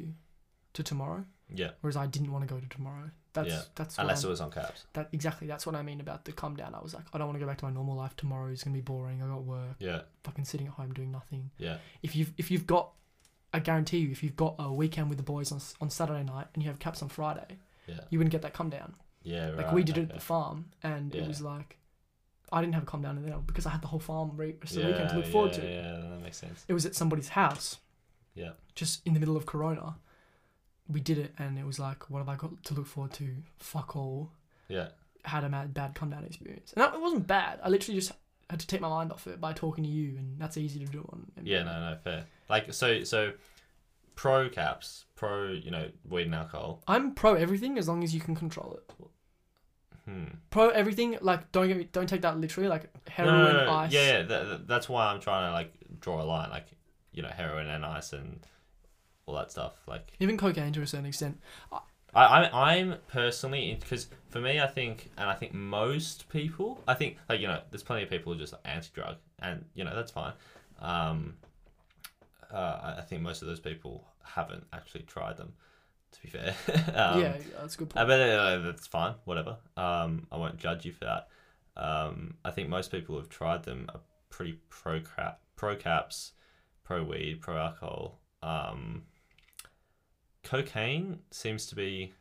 to tomorrow, yeah, whereas I didn't want to go to tomorrow. That's Yeah. that's unless I'm- it was on caps. that exactly that's what I mean about the come down. I was like, I don't want to go back to my normal life tomorrow. It's gonna be boring. I got work, Yeah, fucking sitting at home doing nothing. yeah, If you've if you've got, I guarantee you, if you've got a weekend with the boys on on Saturday night and you have caps on Friday, yeah, you wouldn't get that come down. yeah. Like we did it at the farm, and Yeah. it was like, I didn't have a come down in there because I had the whole farm re- rest of yeah, weekend to look forward yeah, to. Yeah, that makes sense. It was at somebody's house. Yeah. Just in the middle of Corona. We did it, and it was like, what have I got to look forward to? Fuck all. Yeah, Had a mad, bad come down experience, and that, it wasn't bad. I literally just had to take my mind off it by talking to you, and that's easy to do on. yeah, no, no, fair. Like so, so pro caps, pro, you know, weed and alcohol. I'm pro everything as long as you can control it. Hmm. Pro everything, like don't get me, don't take that literally. Like heroin, no, no, no. ice. Yeah, yeah. That, that- that's why I'm trying to like draw a line, like you know, heroin and ice and all that stuff. Like Even cocaine to a certain extent. I, I I'm personally because for me, I think, and I think most people, I think like you know, there's plenty of people who are just anti-drug, and you know that's fine. Um, uh, I- think most of those people haven't actually tried them. To be fair, um, yeah, that's a good point. but uh, that's fine, whatever. Um, I won't judge you for that. Um, I think most people who've tried them are pretty pro crap, pro caps, pro weed, pro alcohol. Um, cocaine seems to be,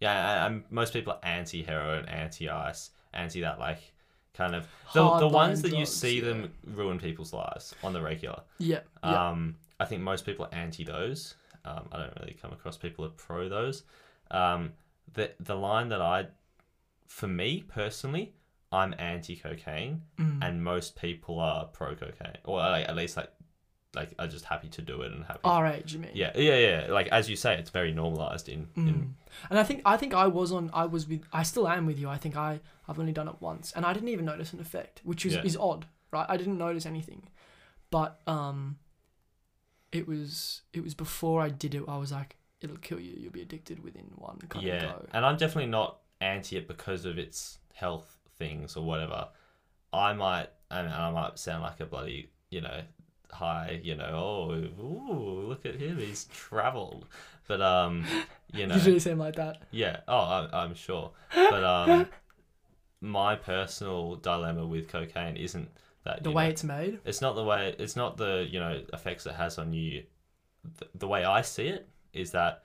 yeah, and most people are anti heroin, anti ice, anti that like, kind of the, the ones that you see yeah. them ruin people's lives on the regular. Yeah. Yeah. Um, I think most people are anti those. Um, I don't really come across people who are pro those. Um, the the line that I, for me personally, I'm anti cocaine, Mm. and most people are pro cocaine, or like, at least like like are just happy to do it and happy. Our age, you mean? yeah, yeah, yeah. Like as you say, it's very normalized in. Mm. in And I think I think I was on I was with I still am with you. I think I I've only done it once and I didn't even notice an effect, which is, Yeah. is odd, right? I didn't notice anything. But um it was it was before I did it I was like it'll kill you. You'll be addicted within one kind yeah, of go. and I'm definitely not anti it because of its health things or whatever. I might, and I might sound like a bloody, you know, high, you know, oh, ooh, look at him, he's travelled. But um, you know, Usually seem like that. yeah, oh, I'm, I'm sure. But um, my personal dilemma with cocaine isn't that The way know, it's made. it's not the way it's not the you know effects it has on you the, the way i see it is that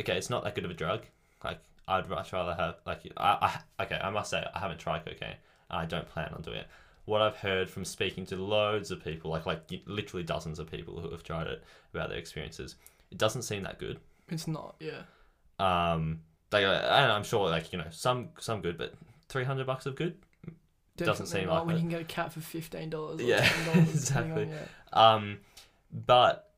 okay it's not that good of a drug like i'd much rather have like I, I okay i must say i haven't tried cocaine i don't plan on doing it what i've heard from speaking to loads of people like like literally dozens of people who have tried it about their experiences it doesn't seem that good It's not, yeah. um like and i'm sure like you know some some good but 300 bucks of good Doesn't seem like when it. you can get a cat for fifteen dollars. Yeah, exactly. Um, but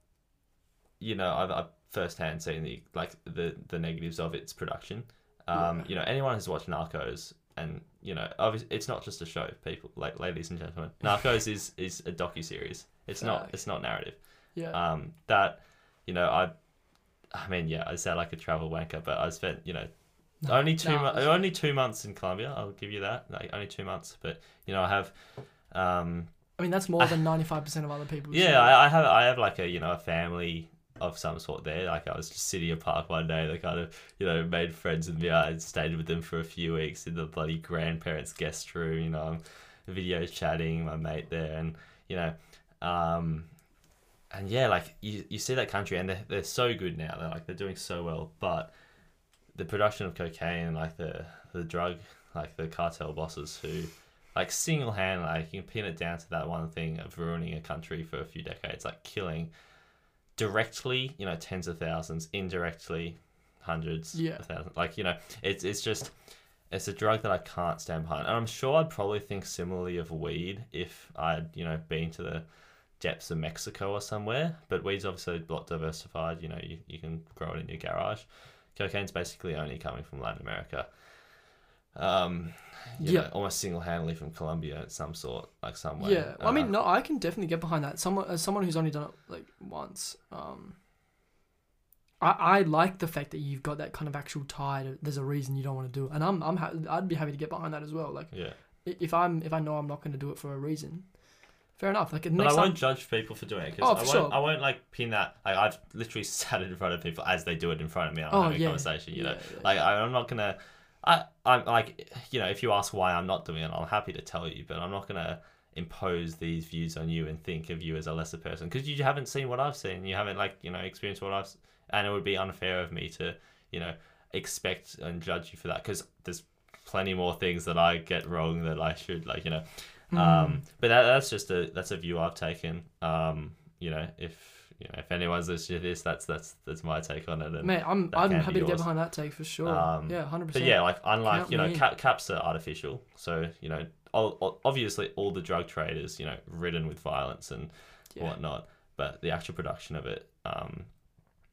you know, I've, I've firsthand seen the like the the negatives of its production. Um, Yeah. you know, anyone who's watched Narcos, and you know, obviously, it's not just a show. People, like ladies and gentlemen, Narcos is is a docu series. It's not it's not narrative. Yeah. Um, that you know, I, I mean, yeah, I sound like a travel wanker, but I spent you know. No, only two, no, only two months in Colombia. I'll give you that. Like only two months, but you know, I have, um, I mean that's more than ninety five percent of other people. yeah, I, I have I have like a you know a family of some sort there. Like I was just sitting in a park one day, they kind of you know made friends with me. I stayed with them for a few weeks in the bloody grandparents' guest room. You know, video chatting my mate there, and you know, um, and yeah, like you, you see that country, and they're they're so good now. They're like they're doing so well, but the production of cocaine and like the the drug like the cartel bosses who like single hand like you can pin it down to that one thing of ruining a country for a few decades like killing directly you know tens of thousands indirectly hundreds Yeah. of thousands like you know it's it's just it's a drug that I can't stand behind. And I'm sure I'd probably think similarly of weed if I'd you know been to the depths of Mexico or somewhere. But weed's obviously a lot diversified you know you, you can grow it in your garage. Cocaine's basically only coming from Latin America um you Yeah. know, almost single-handedly from Colombia in some sort, like some way. Yeah, well, I mean, Uh, no, I can definitely get behind that. Someone, as someone who's only done it like once, um, I, I like the fact that you've got that kind of actual tie. To, there's a reason you don't want to do it, and I'm, I'm, ha- I'd be happy to get behind that as well. Like, yeah, if I'm, if I know I'm not going to do it for a reason, fair enough. Like, but I won't judge people for doing it Oh, because for I won't. sure. I won't like pin that. Like, I've literally sat in front of people as they do it in front of me. I'm Oh, having yeah. a conversation. You know, Yeah, yeah, like I'm not gonna. I, I'm like, you know, if you ask why I'm not doing it, I'm happy to tell you, but I'm not gonna impose these views on you and think of you as a lesser person because you haven't seen what I've seen. You haven't like you know experienced what I've, and it would be unfair of me to you know expect and judge you for that because there's plenty more things that I get wrong that I should like you know. Mm. Um, but that, that's just a that's a view I've taken. Um, you know, if you know if anyone's listening to this, that's that's that's my take on it. And, mate, I'm, I'm happy to get behind that take for sure. Um, yeah, hundred percent. but yeah, like unlike Count you know cap, caps are artificial, so you know obviously all the drug trade is you know ridden with violence and yeah. whatnot, but the actual production of it um,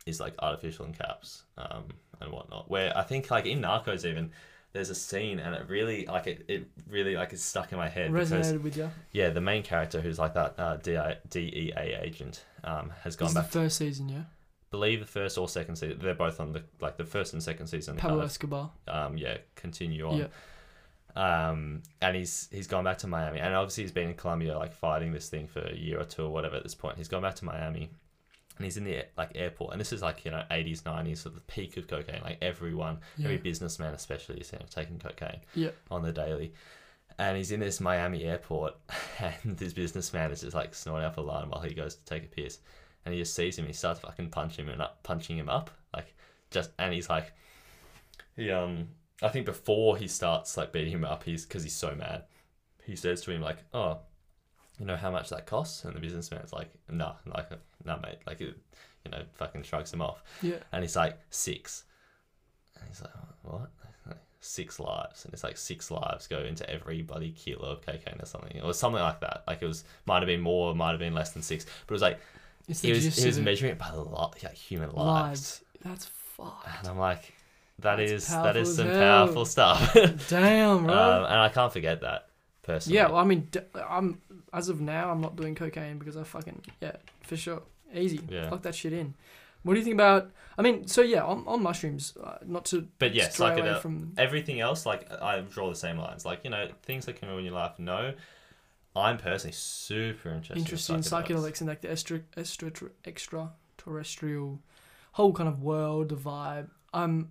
is like artificial in caps um, and whatnot. Where I think like in Narcos even there's a scene and it really like it, it really like is stuck in my head because resonated with you. yeah the main character who's like that uh, DEA agent um, has This gone is back. the first season, yeah. believe the first or second season they're both on the like the first and second season Pablo kind of Escobar. um, yeah, continue on. Yeah. Um, and he's he's gone back to Miami, and obviously he's been in Colombia like fighting this thing for a year or two or whatever. At this point, he's gone back to Miami, and he's in the like airport, and this is like you know eighties nineties, at the peak of cocaine. Like everyone, Yeah. every businessman especially is you know, taking cocaine Yeah. on the daily. And he's in this Miami airport, and this businessman is just like snorting up a line while he goes to take a piss, and he just sees him. He starts fucking punching him and up, punching him up, like just, and he's like, he um, I think before he starts like beating him up, he's because he's so mad, he says to him like, "Oh, you know how much that costs?" And the businessman's like, "Nah, like, nah, mate." Like, it, you know, fucking shrugs him off. Yeah. And he's like, six. And he's like, what? Like, Six lives, and it's like six lives go into every bloody kilo of cocaine or something, or something like that. Like it was, might have been more, might have been less than six, but it was like It's he was, he was measuring it by li- like human lives. lives. That's fucked. and I'm like, that That's is that is some hell. powerful stuff, Damn, bro. um, and I can't forget that personally. yeah, well, I mean, I'm as of now, I'm not doing cocaine because I fucking yeah, for sure, easy. Yeah. Fuck that shit in. What do you think about? I mean, so yeah, on, on mushrooms, uh, not to but yes, stray like away it, from. everything else, like I draw the same lines. Like you know, things that can ruin your life. No, I'm personally super interested. interested in psychedelics and like the extra, extra, extraterrestrial whole kind of world, the vibe. Um,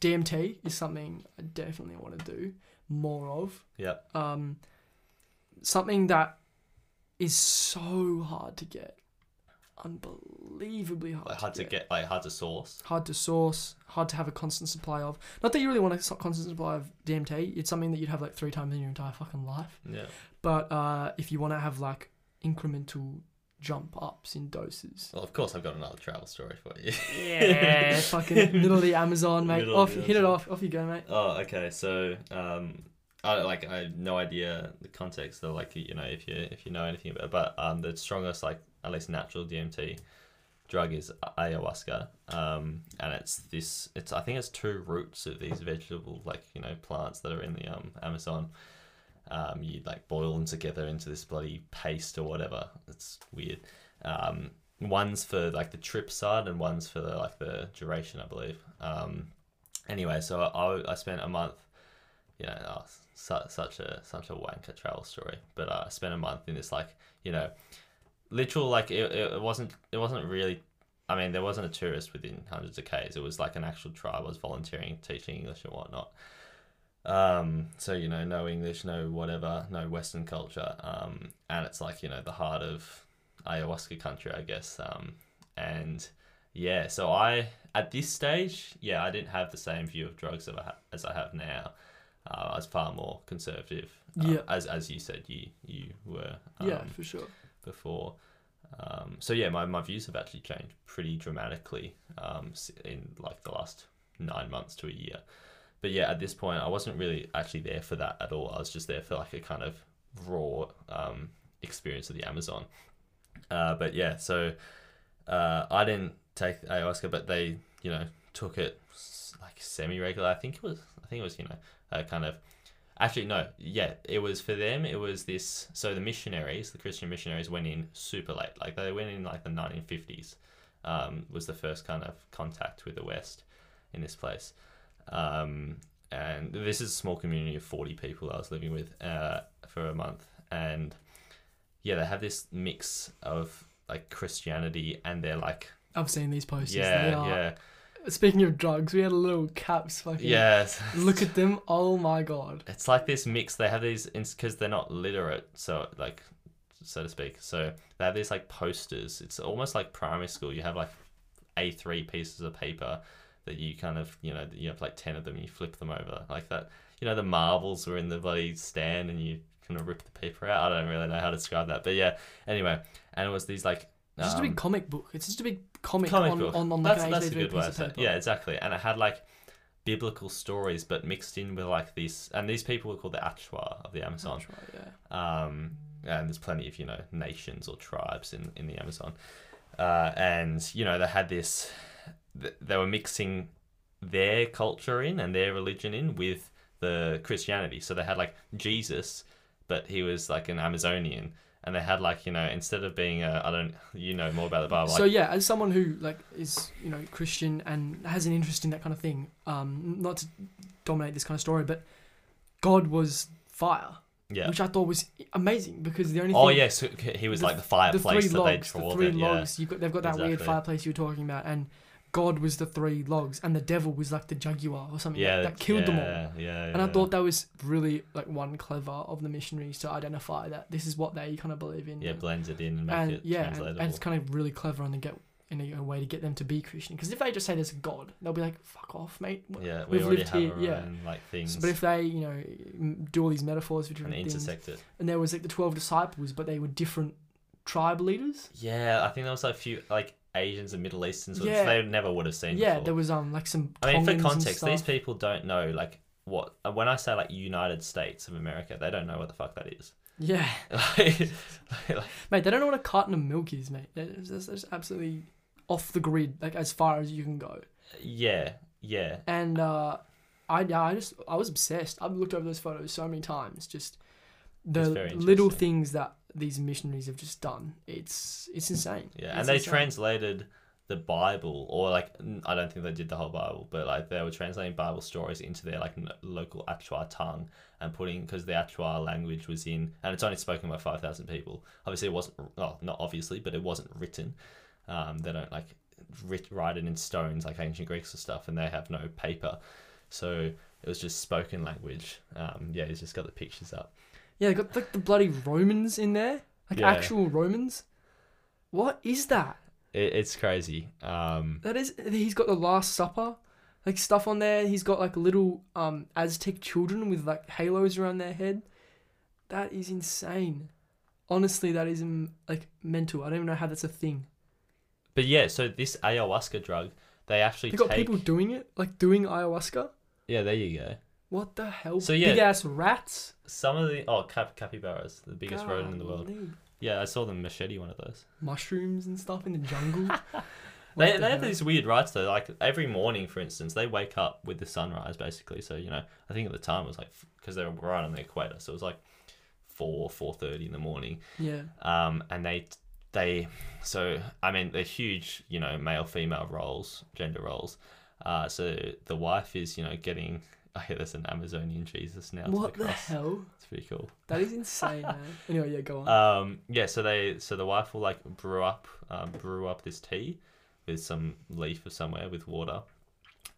DMT is something I definitely want to do more of. Yep. Um, something that is so hard to get, unbelievably hard, Like hard to get, like hard to source. hard to source, hard to have a constant supply of. Not that you really want a constant supply of DMT. It's something that you'd have like three times in your entire fucking life. Yeah. But uh, if you want to have like incremental jump ups in doses, Well, of course, I've got another travel story for you. yeah, fucking middle of the Amazon, mate. Middle off, the hit it off, off you go, mate. Oh, okay. So, um, I like I have no idea the context of like you know if you if you know anything about, it, but um, the strongest like at least natural DMT drug is ayahuasca. Um, and it's this. It's I think it's two roots of these vegetable like you know plants that are in the um Amazon. Um, you like boil them together into this bloody paste or whatever. It's weird. Um, one's for like the trip side and one's for the, like the duration, I believe. Um, anyway, so I, I spent a month, you know, oh, su- such a such a wanker travel story, but uh, I spent a month in this like you know, literal like it it wasn't it wasn't really. I mean, there wasn't a tourist within hundreds of k's. It was like an actual tribe. I was volunteering, teaching English and whatnot. Um, so you know, no English, no whatever, no Western culture. Um, and it's like you know the heart of ayahuasca country, I guess. Um, and yeah, so I at this stage, yeah, I didn't have the same view of drugs as I have now. Uh, I was far more conservative. Uh, Yeah. As as you said, you you were. Um, yeah, for sure. before. Um, so yeah, my, my views have actually changed pretty dramatically um, in like the last nine months to a year. But yeah, at this point, I wasn't really actually there for that at all. I was just there for like a kind of raw um, experience of the Amazon. Uh, but yeah, so uh, I didn't take ayahuasca, but they you know took it like semi regular. I think it was I think it was you know kind of Actually, no. Yeah, it was for them. It was this. So the missionaries, the Christian missionaries, went in super late. Like they went in like the 1950s. Um, was the first kind of contact with the West in this place. Um, and this is a small community of 40 people I was living with uh, for a month. And yeah, they have this mix of like Christianity and they're like, I've seen these posters. they yeah, are. yeah, Speaking of drugs, we had a little caps fucking. yes. Look at them. Oh my god. it's like this mix. They have these because they're not literate, so like, so to speak. So they have these like posters. It's almost like primary school. You have like A three pieces of paper that you kind of you know you have like ten of them. You flip them over like that. You know the marbles were in the bloody stand, and you kind of rip the paper out. I don't really know how to describe that, but yeah. Anyway, and it was these like. It's just a um, big comic book. It's just a big comic, comic on, book. on, on like that's that's a good piece way of to say it. paper. Yeah, exactly. And it had like biblical stories, but mixed in with like these. And these people were called the Achwa of the Amazon. Right, yeah. Um, and there's plenty of you know nations or tribes in in the Amazon. Uh, and you know they had this. Th- They were mixing their culture in and their religion in with the Christianity. So they had like Jesus, but he was like an Amazonian. And they had like you know instead of being a I don't you know more about the Bible so like yeah, as someone who like is you know Christian and has an interest in that kind of thing, um, not to dominate this kind of story, but God was fire, yeah which I thought was amazing because the only Oh thing, yes, he was the- like the fireplace the three that they logs, the draw. three that, yeah. logs, you've got they've got that weird fireplace you were talking about, and God was the three logs, and the devil was like the jaguar or something Yeah, that, that killed them all. yeah, Yeah, And I yeah. thought that was really like one clever of the missionaries to identify that this is what they kind of believe in. yeah, and- blends it in and make and it yeah, and, and it's kind of really clever on the get in a, a way to get them to be Christian. Because if they just say there's a God, they'll be like, "Fuck off, mate." Yeah, we We've already lived have here, yeah. own like things So, but if they, you know, do all these metaphors for and different things, intersect it. and there was like the twelve disciples, but they were different tribe leaders. Yeah, I think there was like a few like Asians and Middle Easterns, which Yeah. they never would have seen. Yeah, before. there was um like some. I mean, for context, these people don't know like what uh, when I say like United States of America, they don't know what the fuck that is. Yeah, Like- like, mate, they don't know what a carton of milk is, mate. It's just, it's absolutely off the grid, like as far as you can go. yeah, yeah, And uh, I, yeah, I just, I was obsessed. I've looked over those photos so many times. Just the little things that these missionaries have just done. It's, it's insane. yeah. It's and they insane. translated the Bible, or like I don't think they did the whole Bible, but like they were translating Bible stories into their like local Achua tongue and putting because the Achua language was in, and it's only spoken by five thousand people. Obviously, it wasn't well, not obviously, but it wasn't written. Um, they don't like writ- write it in stones like ancient Greeks and stuff, and they have no paper, so it was just spoken language. Um, yeah, he's just got the pictures up. Yeah, they got like the bloody Romans in there, like Yeah. actual Romans. What is that? It, it's crazy. Um, That is, he's got the Last Supper, like stuff on there. He's got like little um Aztec children with like halos around their head. That is insane. Honestly, that is like mental. I don't even know how that's a thing. but yeah, so this ayahuasca drug, they actually They got take. people doing it, like doing ayahuasca. Yeah, there you go. What the hell? So, yeah. big ass rats. Some of the oh cap- capybaras, the biggest rodent in the world. Golly. Yeah, I saw them machete one of those. Mushrooms and stuff in the jungle. They, the they have these weird rites though. Like every morning, for instance, they wake up with the sunrise basically. So you know, I think at the time it was like because they were right on the equator, so it was like four four thirty in the morning. Yeah. Um, and they they so I mean they're huge, you know, male female roles, gender roles. Uh, so the wife is you know getting. I hear there's an Amazonian Jesus now. What the the hell? It's pretty cool. That is insane, man. Anyway, yeah, go on. Um, yeah, so they so the wife will like brew up um, brew up this tea with some leaf or somewhere with water,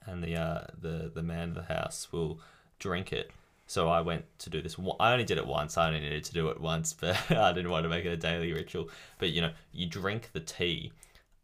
and the uh, the the man of the house will drink it. So I went to do this. I only did it once. I only needed to do it once, but I didn't want to make it a daily ritual. But you know, you drink the tea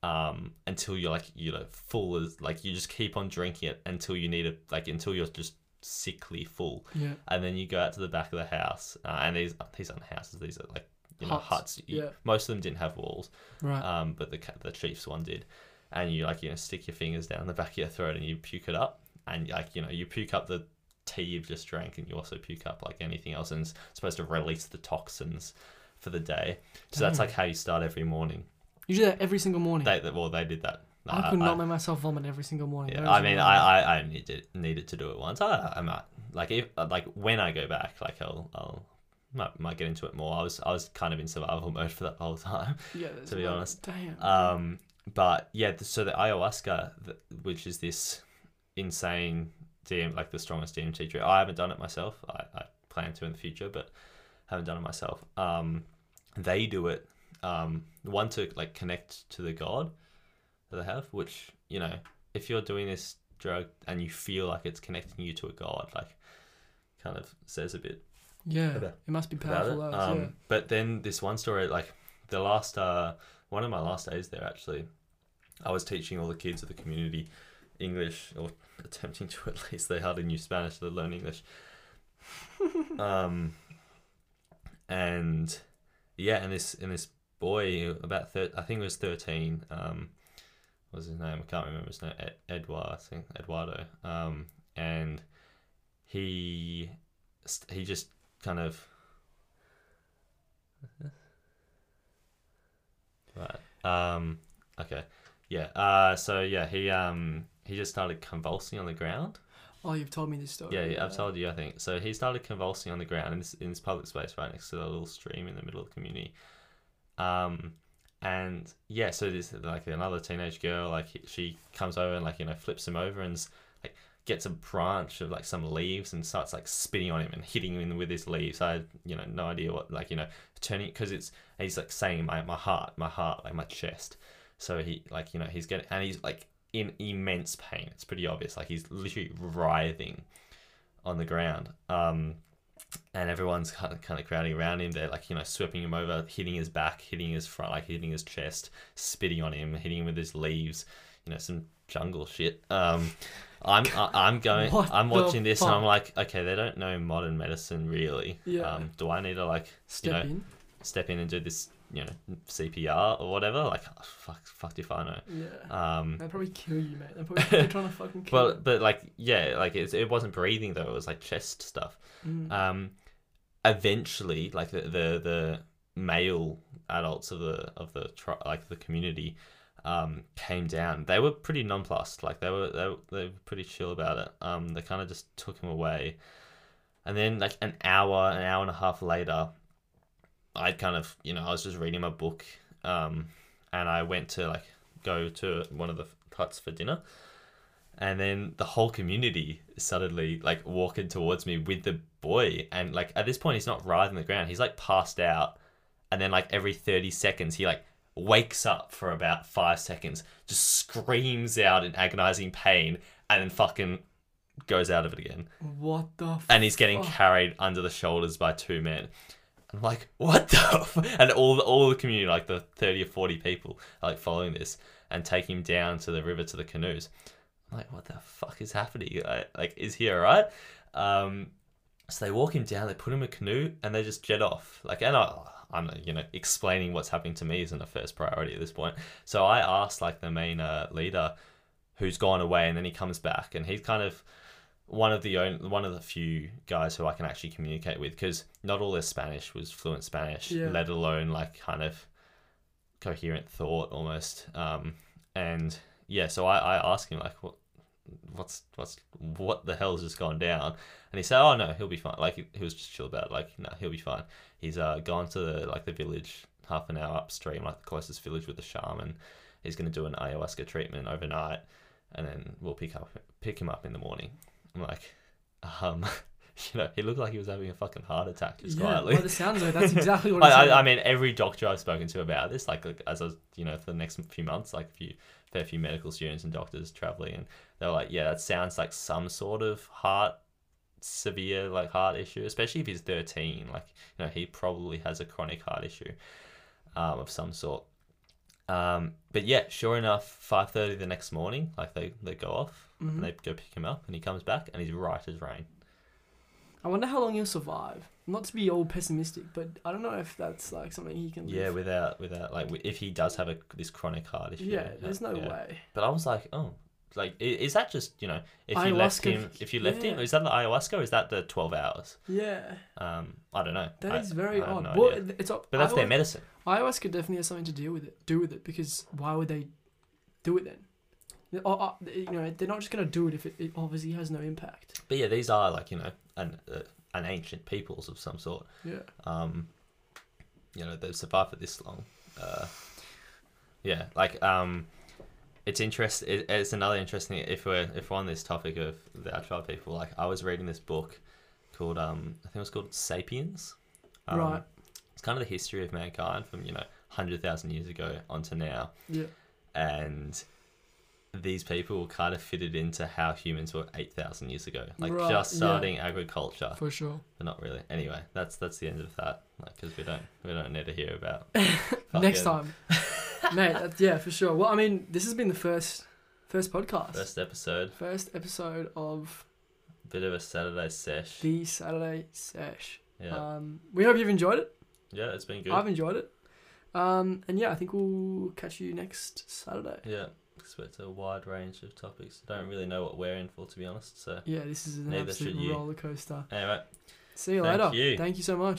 um, until you're like you know full as like you just keep on drinking it until you need it like until you're just sickly full yeah. and then you go out to the back of the house, uh, and these these aren't houses; these are like you know Huts, huts. You- yeah. Most of them didn't have walls, Right. um, but the the Chiefs one did. And you like you know stick your fingers down the back of your throat and you puke it up, and like you know you puke up the tea you've just drank, and you also puke up like anything else, and it's supposed to release the toxins for the day. So that's like how you start every morning. You do that every single morning. They well they did that. I Uh, could not make myself vomit every single morning. yeah, I mean. I, I, I needed needed to do it once. I, I might like if like when I go back, like I'll I'll might, might get into it more. I was I was kind of in survival mode for that whole time. yeah, to be honest. Damn. Um, but yeah, so the ayahuasca, which is this insane DM, like the strongest DMT tree. I haven't done it myself. I, I plan to in the future, but haven't done it myself. Um, they do it. Um, one to like connect to the god that they have, which you know, if you're doing this drug and you feel like it's connecting you to a god, like kind of says a bit yeah, about- it must be powerful. it. Um, yeah. But then this one story, like the last, uh, one of my last days there, actually, I was teaching all the kids of the community English, or attempting to at least. They hardly knew Spanish, they learn English. um, and yeah, and this and this boy about thir- I think it was thirteen. Um, what was his name? I can't remember his name. Ed- Eduardo, I think Eduardo. Um, and he st- he just kind of right um okay yeah uh so yeah he um he just started convulsing on the ground Oh, you've told me this story. yeah, yeah i've told you i think so he started convulsing on the ground in this, in this public space right next to the little stream in the middle of the community um and yeah so this like another teenage girl like she comes over and like you know flips him over and like gets a branch of like some leaves and starts like spitting on him and hitting him with his leaves. I you know no idea what like you know turning because it's he's like saying my, my heart my heart like my chest. So he like you know he's getting and he's like in immense pain. It's pretty obvious. Like he's literally writhing on the ground. Um and everyone's kind of, kind of crowding around him. They're like, you know, sweeping him over, hitting his back, hitting his front, like hitting his chest, spitting on him, hitting him with his leaves, you know, some jungle shit. Um, I'm I, I'm going. What I'm watching this and I'm like, okay, they don't know modern medicine really. Yeah. Um, do I need to like Step know, in. step in and do this, you know, CPR or whatever? Like, oh, fuck, fucked if I know. Yeah. Um, They'll probably kill you, mate. They're probably they're trying to fucking kill but but like yeah, like it, it wasn't breathing though. It was like chest stuff. Mm. Um, eventually, like the the, the male adults of the of the tri- like the community um, came down. They were pretty nonplussed. Like they were they, were- they were pretty chill about it. Um, they kind of just took him away, and then like an hour, an hour and a half later, I kind of you know I was just reading my book, um, and I went to like go to one of the huts for dinner. And then the whole community suddenly like walking towards me with the boy, and like at this point he's not writhing the ground. He's like passed out, and then like every thirty seconds he like wakes up for about five seconds, just screams out in agonizing pain, and then fucking goes out of it again. What the? And he's getting carried under the shoulders by two men. I'm like, what the? F-? And all the, all the community, like the thirty or forty people, are like following this and take him down to the river to the canoes. I'm like, what the fuck is happening? I, like, is he alright? Um, so they walk him down, they put him in a canoe, and they just jet off. Like, and I, I'm, you know, explaining what's happening to me isn't a first priority at this point. So I asked like the main uh, leader, who's gone away, and then he comes back, and he's kind of one of the only, one of the few guys who I can actually communicate with because not all their Spanish was fluent Spanish, Yeah. let alone like kind of coherent thought almost. Um, and yeah, so I, I asked him like, what, what's what's what the hell's just gone down? And he said, oh no, he'll be fine. Like he, he was just chill about it. Like no, he'll be fine. He's uh gone to the like the village half an hour upstream, like the closest village with the shaman. He's gonna do an ayahuasca treatment overnight, and then we'll pick up pick him up in the morning. I'm like, um, you know, he looked like he was having a fucking heart attack just Yeah, quietly. by the sounds of it, that's exactly what. I. I, I mean, every doctor I've spoken to about this, like, like as I was, you know, for the next few months, like a few fair few medical students and doctors traveling, and they're like, yeah, that sounds like some sort of heart severe like heart issue, especially if he's thirteen. Like, you know, he probably has a chronic heart issue um, of some sort. Um, but yeah, sure enough, five thirty the next morning, like they, they go off Mhm. and they go pick him up, and he comes back and he's right as rain. I wonder how long he'll survive. Not to be all pessimistic, but I don't know if that's like something he can. Yeah, live. without without like if he does have a this chronic heart issue. Yeah, there's no yeah. way. But I was like, oh, like is that just you know if you left him if you left him is that the ayahuasca or is that the twelve hours? Yeah, Um, I don't know. that I- is very odd. no well, it's But that's their ayahuasca, medicine. ayahuasca definitely has something to deal with it. Do with it because why would they do it then? Yeah, oh, oh, You know, they're not just gonna do it if it, it obviously has no impact. But yeah, these are like you know an uh, an ancient peoples of some sort. Yeah. Um, you know they've survived for this long. Uh, yeah, like um, it's interest. It, it's another interesting. If we're if we're on this topic of the Outtribe people, like I was reading this book called um, I think it was called *Sapiens*. Um, Right. It's kind of the history of mankind from you know hundred thousand years ago onto now, Yeah. and these people were kind of fitted into how humans were eight thousand years ago, like Right, just yeah. starting agriculture, For sure. but not really. Anyway, that's that's the end of that, like because we don't we don't need to hear about Next time, mate. That, yeah, for sure. Well, I mean, this has been the first first podcast, First episode, first episode of bit of a Saturday sesh. the Saturday Sesh. Yeah, Um, we hope you've enjoyed it. yeah, it's been good. I've enjoyed it. Um, and yeah, I think we'll catch you next Saturday. Yeah, expect a wide range of topics. I Don't really know what we're in for, to be honest. So Yeah, this is an absolute roller coaster. anyway. See you Thank later. you. Thank you so much.